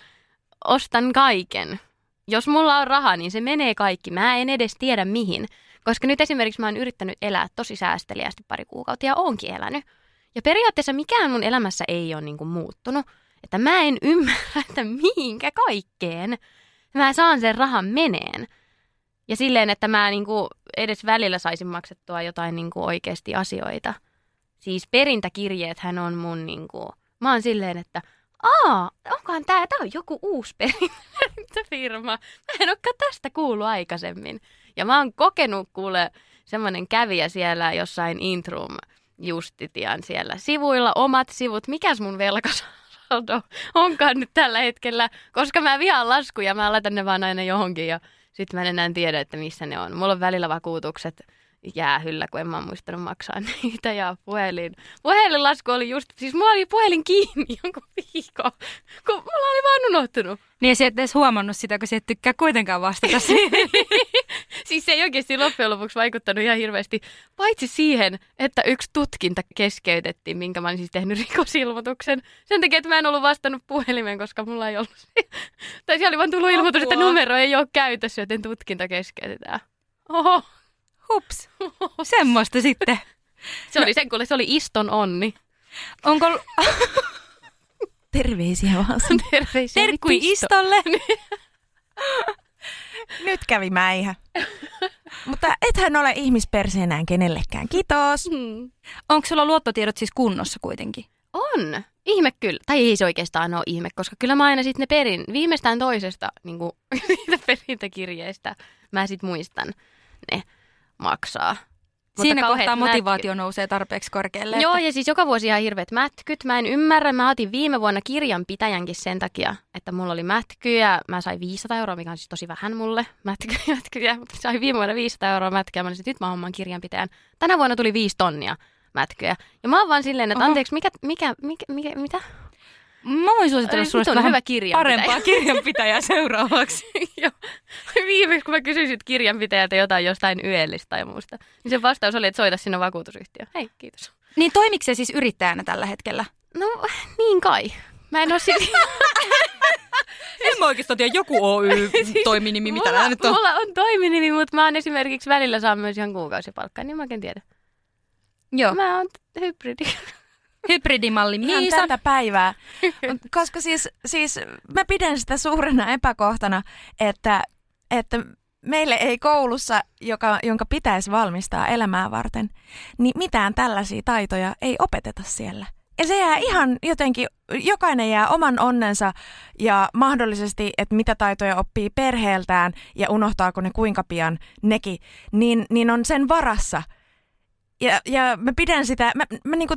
ostan kaiken. Jos mulla on rahaa, niin se menee kaikki. Mä en edes tiedä mihin. Koska nyt esimerkiksi mä oon yrittänyt elää tosi säästeliästi pari kuukautta ja oonkin elänyt. Ja periaatteessa mikään mun elämässä ei ole niinku muuttunut. Että mä en ymmärrä, että mihinkä kaikkeen mä saan sen rahan meneen. Ja silleen, että mä niinku edes välillä saisin maksettua jotain niinku oikeasti asioita. Siis perintäkirjeethän on mun niinku, mä oon silleen, että aa, onkohan tää, tää on joku uusi perintäfirma. Mä en olekaan tästä kuullut aikaisemmin. Ja mä oon kokenut kuule semmonen kävijä siellä jossain Intrum Justitian siellä sivuilla, omat sivut. Mikäs mun velkasaldo onkaan nyt tällä hetkellä, koska mä vihaan laskuja, mä laitan ne vaan aina johonkin ja sitten mä en enää tiedä, että missä ne on. Mulla on välillä vakuutukset jäähyllä, kun en mä muistanut maksaa niitä ja puhelin. Puhelinlasku oli just, siis mulla oli puhelin kiinni jonkun viikon, kun mulla oli vaan unohtunut. Niin ja sä et edes huomannut sitä, kun sä et tykkää kuitenkaan vastata siihen. siis se ei oikeasti loppujen lopuksi vaikuttanut ihan hirveästi, paitsi siihen, että yksi tutkinta keskeytettiin, minkä mä olin siis tehnyt rikosilmoituksen. Sen takia, että mä en ollut vastannut puhelimeen, koska mulla ei ollut. Tai siellä oli vaan tullut ilmoitus, että Apua. numero ei ole käytössä, joten tutkinta keskeytetään. Oho. Hups. Semmoista sitten. Se oli sen, kuule, se oli iston onni. Onko Terveisiä vaan. Terveisiä terkkui isto. istolle? Nyt kävi mäihä. Mutta ethän ole ihmisperseenään kenellekään. Kiitos. Hmm. Onko sulla luottotiedot siis kunnossa kuitenkin? On. Ihme kyllä. Tai ei se oikeastaan ole ihme, koska kyllä mä aina sitten ne perin, viimeistään toisesta niin kuin, siitä perintäkirjeestä, mä sitten muistan ne maksaa. Siinä kohtaa motivaatio mätky. nousee tarpeeksi korkealle. Joo, että... ja siis joka vuosi ihan hirveät mätkyt. Mä en ymmärrä. Mä otin viime vuonna kirjanpitäjänkin sen takia, että mulla oli mätkyjä. Mä sain 500 euroa, mikä on siis tosi vähän mulle mätkyjä. mätkyjä. Mutta sain viime vuonna 500 euroa mätkyä. Mä olin, että nyt mä homman kirjanpitäjän. Tänä vuonna tuli 5 tonnia mätkyjä. Ja mä oon vaan silleen, että Oho. anteeksi, mikä, mikä, mikä, mikä, mitä? Mä voin suositella sinulle vähän hyvä kirjanpitäjä. parempaa kirjanpitäjää seuraavaksi. Joo. Viimeksi kun mä kysyisin kirjanpitäjältä jotain jostain yöllistä tai muusta, niin se vastaus oli, että soita sinne vakuutusyhtiö. Hei, kiitos. Niin toimiko se siis yrittäjänä tällä hetkellä? No niin kai. Mä en ole sit... en mä oikeastaan tiedä, joku Oy-toiminimi, mitä mulla, nyt on. Mulla on toiminimi, mutta mä oon esimerkiksi välillä saan myös ihan kuukausipalkkaa, niin mä en tiedä. Joo. Mä oon hybridi hybridimalli Miisa. Ihan tätä päivää. Koska siis, siis mä pidän sitä suurena epäkohtana, että, että meille ei koulussa, joka, jonka pitäisi valmistaa elämää varten, niin mitään tällaisia taitoja ei opeteta siellä. Ja se jää ihan jotenkin, jokainen jää oman onnensa ja mahdollisesti, että mitä taitoja oppii perheeltään ja unohtaako ne kuinka pian nekin, niin, niin on sen varassa. Ja, ja mä pidän sitä, mä, mä niinku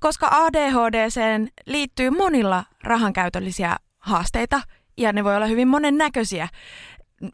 koska ADHDseen liittyy monilla rahankäytöllisiä haasteita ja ne voi olla hyvin monennäköisiä.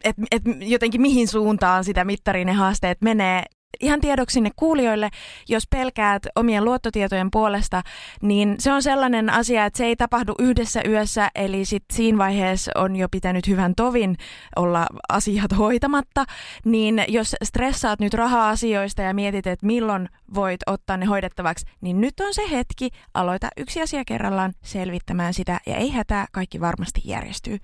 Että et jotenkin mihin suuntaan sitä mittarin ne haasteet menee ihan tiedoksi sinne kuulijoille, jos pelkäät omien luottotietojen puolesta, niin se on sellainen asia, että se ei tapahdu yhdessä yössä, eli sit siinä vaiheessa on jo pitänyt hyvän tovin olla asiat hoitamatta, niin jos stressaat nyt raha-asioista ja mietit, että milloin voit ottaa ne hoidettavaksi, niin nyt on se hetki, aloita yksi asia kerrallaan selvittämään sitä, ja ei hätää, kaikki varmasti järjestyy.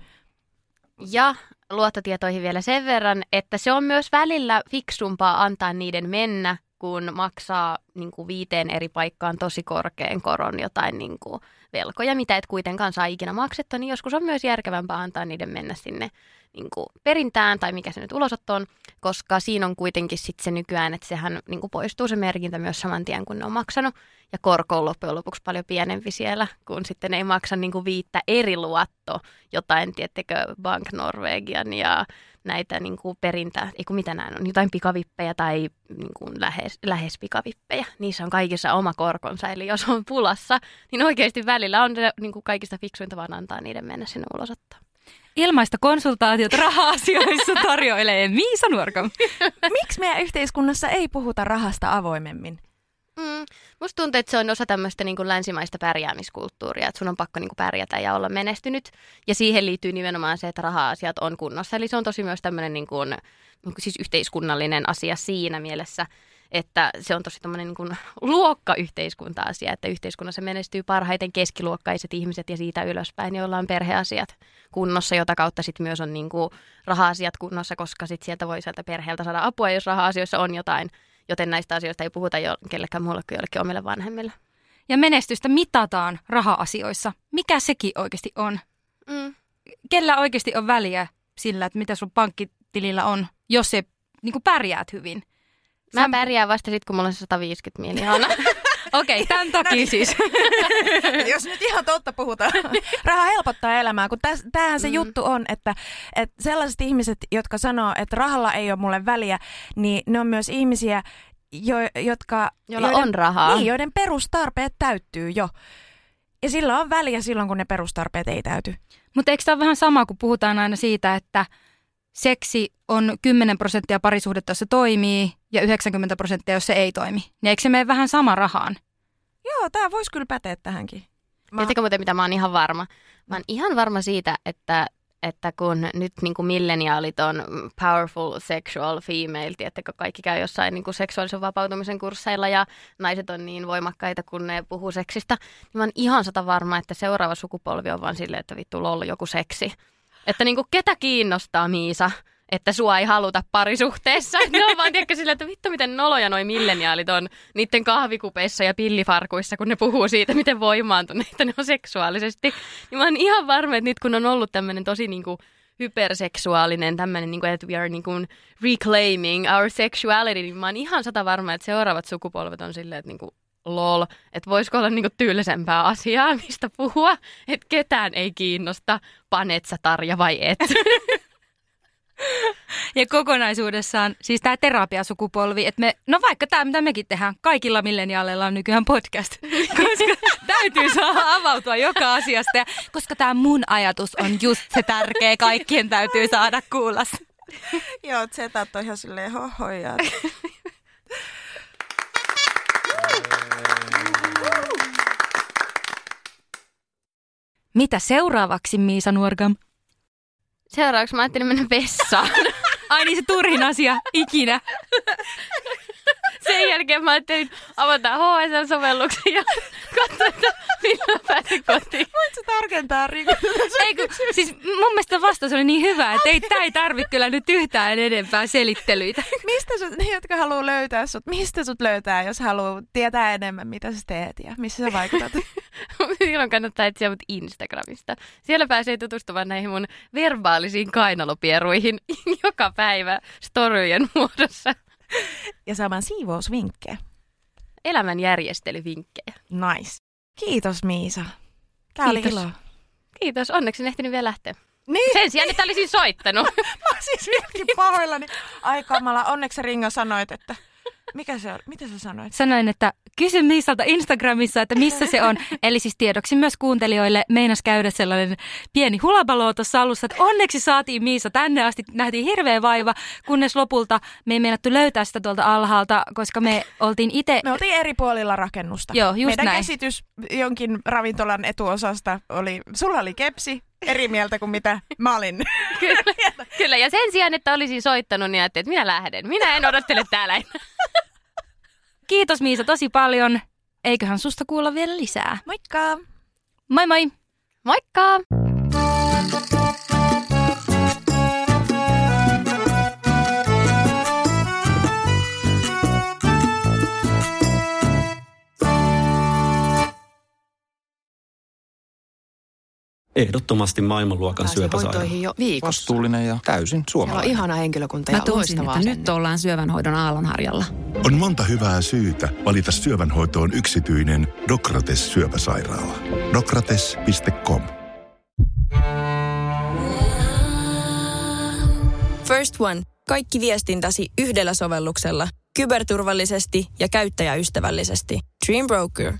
Ja luottotietoihin vielä sen verran, että se on myös välillä fiksumpaa antaa niiden mennä, kun maksaa niin kuin viiteen eri paikkaan tosi korkean koron jotain niin kuin velkoja, mitä et kuitenkaan saa ikinä maksettua, niin joskus on myös järkevämpää antaa niiden mennä sinne niin kuin perintään tai mikä se nyt ulosotto on, koska siinä on kuitenkin sitten se nykyään, että sehän niin kuin poistuu se merkintä myös saman tien, kun ne on maksanut. Ja korko on loppujen lopuksi paljon pienempi siellä, kun sitten ei maksa niin kuin viittä eri luotto, jotain, tiettekö, Bank Norwegian ja näitä niin kuin perintä, ei kun mitä näin on, jotain pikavippejä tai niin kuin lähes, lähes pikavippejä. Niissä on kaikissa oma korkonsa, eli jos on pulassa, niin oikeasti välillä on niin kuin kaikista fiksuinta vaan antaa niiden mennä sinne ulosottoon. Ilmaista konsultaatiota raha-asioissa tarjoilee Miisa Nuorkam. Miksi meidän yhteiskunnassa ei puhuta rahasta avoimemmin? Mm, musta tuntuu, että se on osa tämmöistä niin kuin länsimaista pärjäämiskulttuuria, että sun on pakko niin kuin pärjätä ja olla menestynyt. Ja siihen liittyy nimenomaan se, että raha-asiat on kunnossa. Eli se on tosi myös tämmöinen niin kuin, siis yhteiskunnallinen asia siinä mielessä, että se on tosi tämmöinen niin luokkayhteiskunta-asia, että yhteiskunnassa menestyy parhaiten keskiluokkaiset ihmiset ja siitä ylöspäin, joilla on perheasiat kunnossa, jota kautta sitten myös on niin kuin raha-asiat kunnossa, koska sitten sieltä voi sieltä perheeltä saada apua, jos raha-asioissa on jotain, joten näistä asioista ei puhuta jo kellekään muulle kuin jollekin omille vanhemmille. Ja menestystä mitataan raha-asioissa. Mikä sekin oikeasti on? Mm. Kellä oikeasti on väliä sillä, että mitä sun pankkitilillä on, jos se niin kuin pärjäät hyvin? Mä pärjään vasta sitten, kun mulla on se 150 miljoonaa. Okei, okay, tämän takia no niin. siis. Jos nyt ihan totta puhutaan. Raha helpottaa elämää, kun täs, tämähän se mm. juttu on, että, että sellaiset ihmiset, jotka sanoo, että rahalla ei ole mulle väliä, niin ne on myös ihmisiä, jo, jotka... Joilla joiden, on rahaa. Niin, joiden perustarpeet täyttyy jo. Ja sillä on väliä silloin, kun ne perustarpeet ei täyty. Mutta eikö tämä ole vähän sama, kun puhutaan aina siitä, että seksi on 10 prosenttia parisuhdetta, jos se toimii, ja 90 prosenttia, jos se ei toimi. Niin eikö se mene vähän sama rahaan? Joo, tämä voisi kyllä päteä tähänkin. Mä... Tiedätkö muuten, mitä mä oon ihan varma? Mä oon ihan varma siitä, että, että kun nyt niin kuin milleniaalit on powerful sexual female, tiedättekö, kaikki käy jossain niin kuin seksuaalisen vapautumisen kursseilla ja naiset on niin voimakkaita, kun ne puhuu seksistä, niin mä oon ihan sata varma, että seuraava sukupolvi on vaan silleen, että vittu lol, joku seksi. Että niin kuin, ketä kiinnostaa Miisa? että sua ei haluta parisuhteessa. Ne on vaan tiedätkö sillä, että vittu miten noloja noi milleniaalit on niiden kahvikupeissa ja pillifarkuissa, kun ne puhuu siitä, miten voimaantuneita ne on seksuaalisesti. Niin mä oon ihan varma, että nyt kun on ollut tämmöinen tosi niinku hyperseksuaalinen tämmöinen, niin kuin, että we are niin kuin reclaiming our sexuality, niin mä oon ihan sata varma, että seuraavat sukupolvet on silleen, että niin kuin, lol, että voisiko olla niinku tyylisempää asiaa, mistä puhua, että ketään ei kiinnosta, panet sä Tarja vai et. Ja kokonaisuudessaan, siis tämä terapiasukupolvi, että me, no vaikka tämä, mitä mekin tehdään, kaikilla milleniaaleilla on nykyään podcast, koska täytyy saada avautua joka asiasta, ja koska tämä mun ajatus on just se tärkeä, kaikkien täytyy saada kuulla. Joo, zetat on ihan silleen hohoja. Mitä seuraavaksi, Miisa Nuorgam? Seuraavaksi mä ajattelin mennä vessaan. Ai niin se turhin asia ikinä. Sen jälkeen mä ajattelin avata HSL-sovelluksen ja katsoa, että milloin pääsen kotiin. Voitko tarkentaa Riku? Ei, kun, siis mun mielestä vastaus oli niin hyvä, että ei, tää ei tarvitse kyllä nyt yhtään enempää selittelyitä. Mistä sut, ne jotka haluaa löytää sut, mistä sut löytää, jos haluaa tietää enemmän, mitä sä teet ja missä sä vaikutat? Silloin kannattaa etsiä mut Instagramista. Siellä pääsee tutustumaan näihin mun verbaalisiin kainalopieruihin joka päivä storyjen muodossa. Ja saamaan siivousvinkkejä. Elämän järjestelyvinkkejä. Nice. Kiitos Miisa. Tää Kiitos. oli ilo. Kiitos, onneksi en ehtinyt vielä lähteä. Niin. Sen sijaan, että olisin soittanut. Mä oon siis vieläkin pahoillani. Ai kamala, onneksi Ringo sanoit, että... Mikä se on? Mitä sä sanoit? Sanoin, että kysy Miisalta Instagramissa, että missä se on. Eli siis tiedoksi myös kuuntelijoille meinas käydä sellainen pieni hulabalo tuossa alussa, että onneksi saatiin Miisa tänne asti. Nähtiin hirveä vaiva, kunnes lopulta me ei meinattu löytää sitä tuolta alhaalta, koska me oltiin itse... Me oltiin eri puolilla rakennusta. Joo, just Meidän näin. käsitys jonkin ravintolan etuosasta oli, sulla oli kepsi eri mieltä kuin mitä mä olin. Kyllä, kyllä, ja sen sijaan, että olisin soittanut, niin ajattelin, että minä lähden. Minä en odottele täällä enää. Kiitos Miisa tosi paljon. Eiköhän susta kuulla vielä lisää. Moikka! Moi moi! Moikka! Ehdottomasti maailmanluokan syöpäsairaala. jo viikossa. Vastuullinen ja täysin Siellä suomalainen. on ihana henkilökunta Mä ja loistavaa että nyt ollaan syövänhoidon aallonharjalla. On monta hyvää syytä valita syövänhoitoon yksityinen Dokrates syöpäsairaala. Dokrates.com First One. Kaikki viestintäsi yhdellä sovelluksella. Kyberturvallisesti ja käyttäjäystävällisesti. Dream Broker.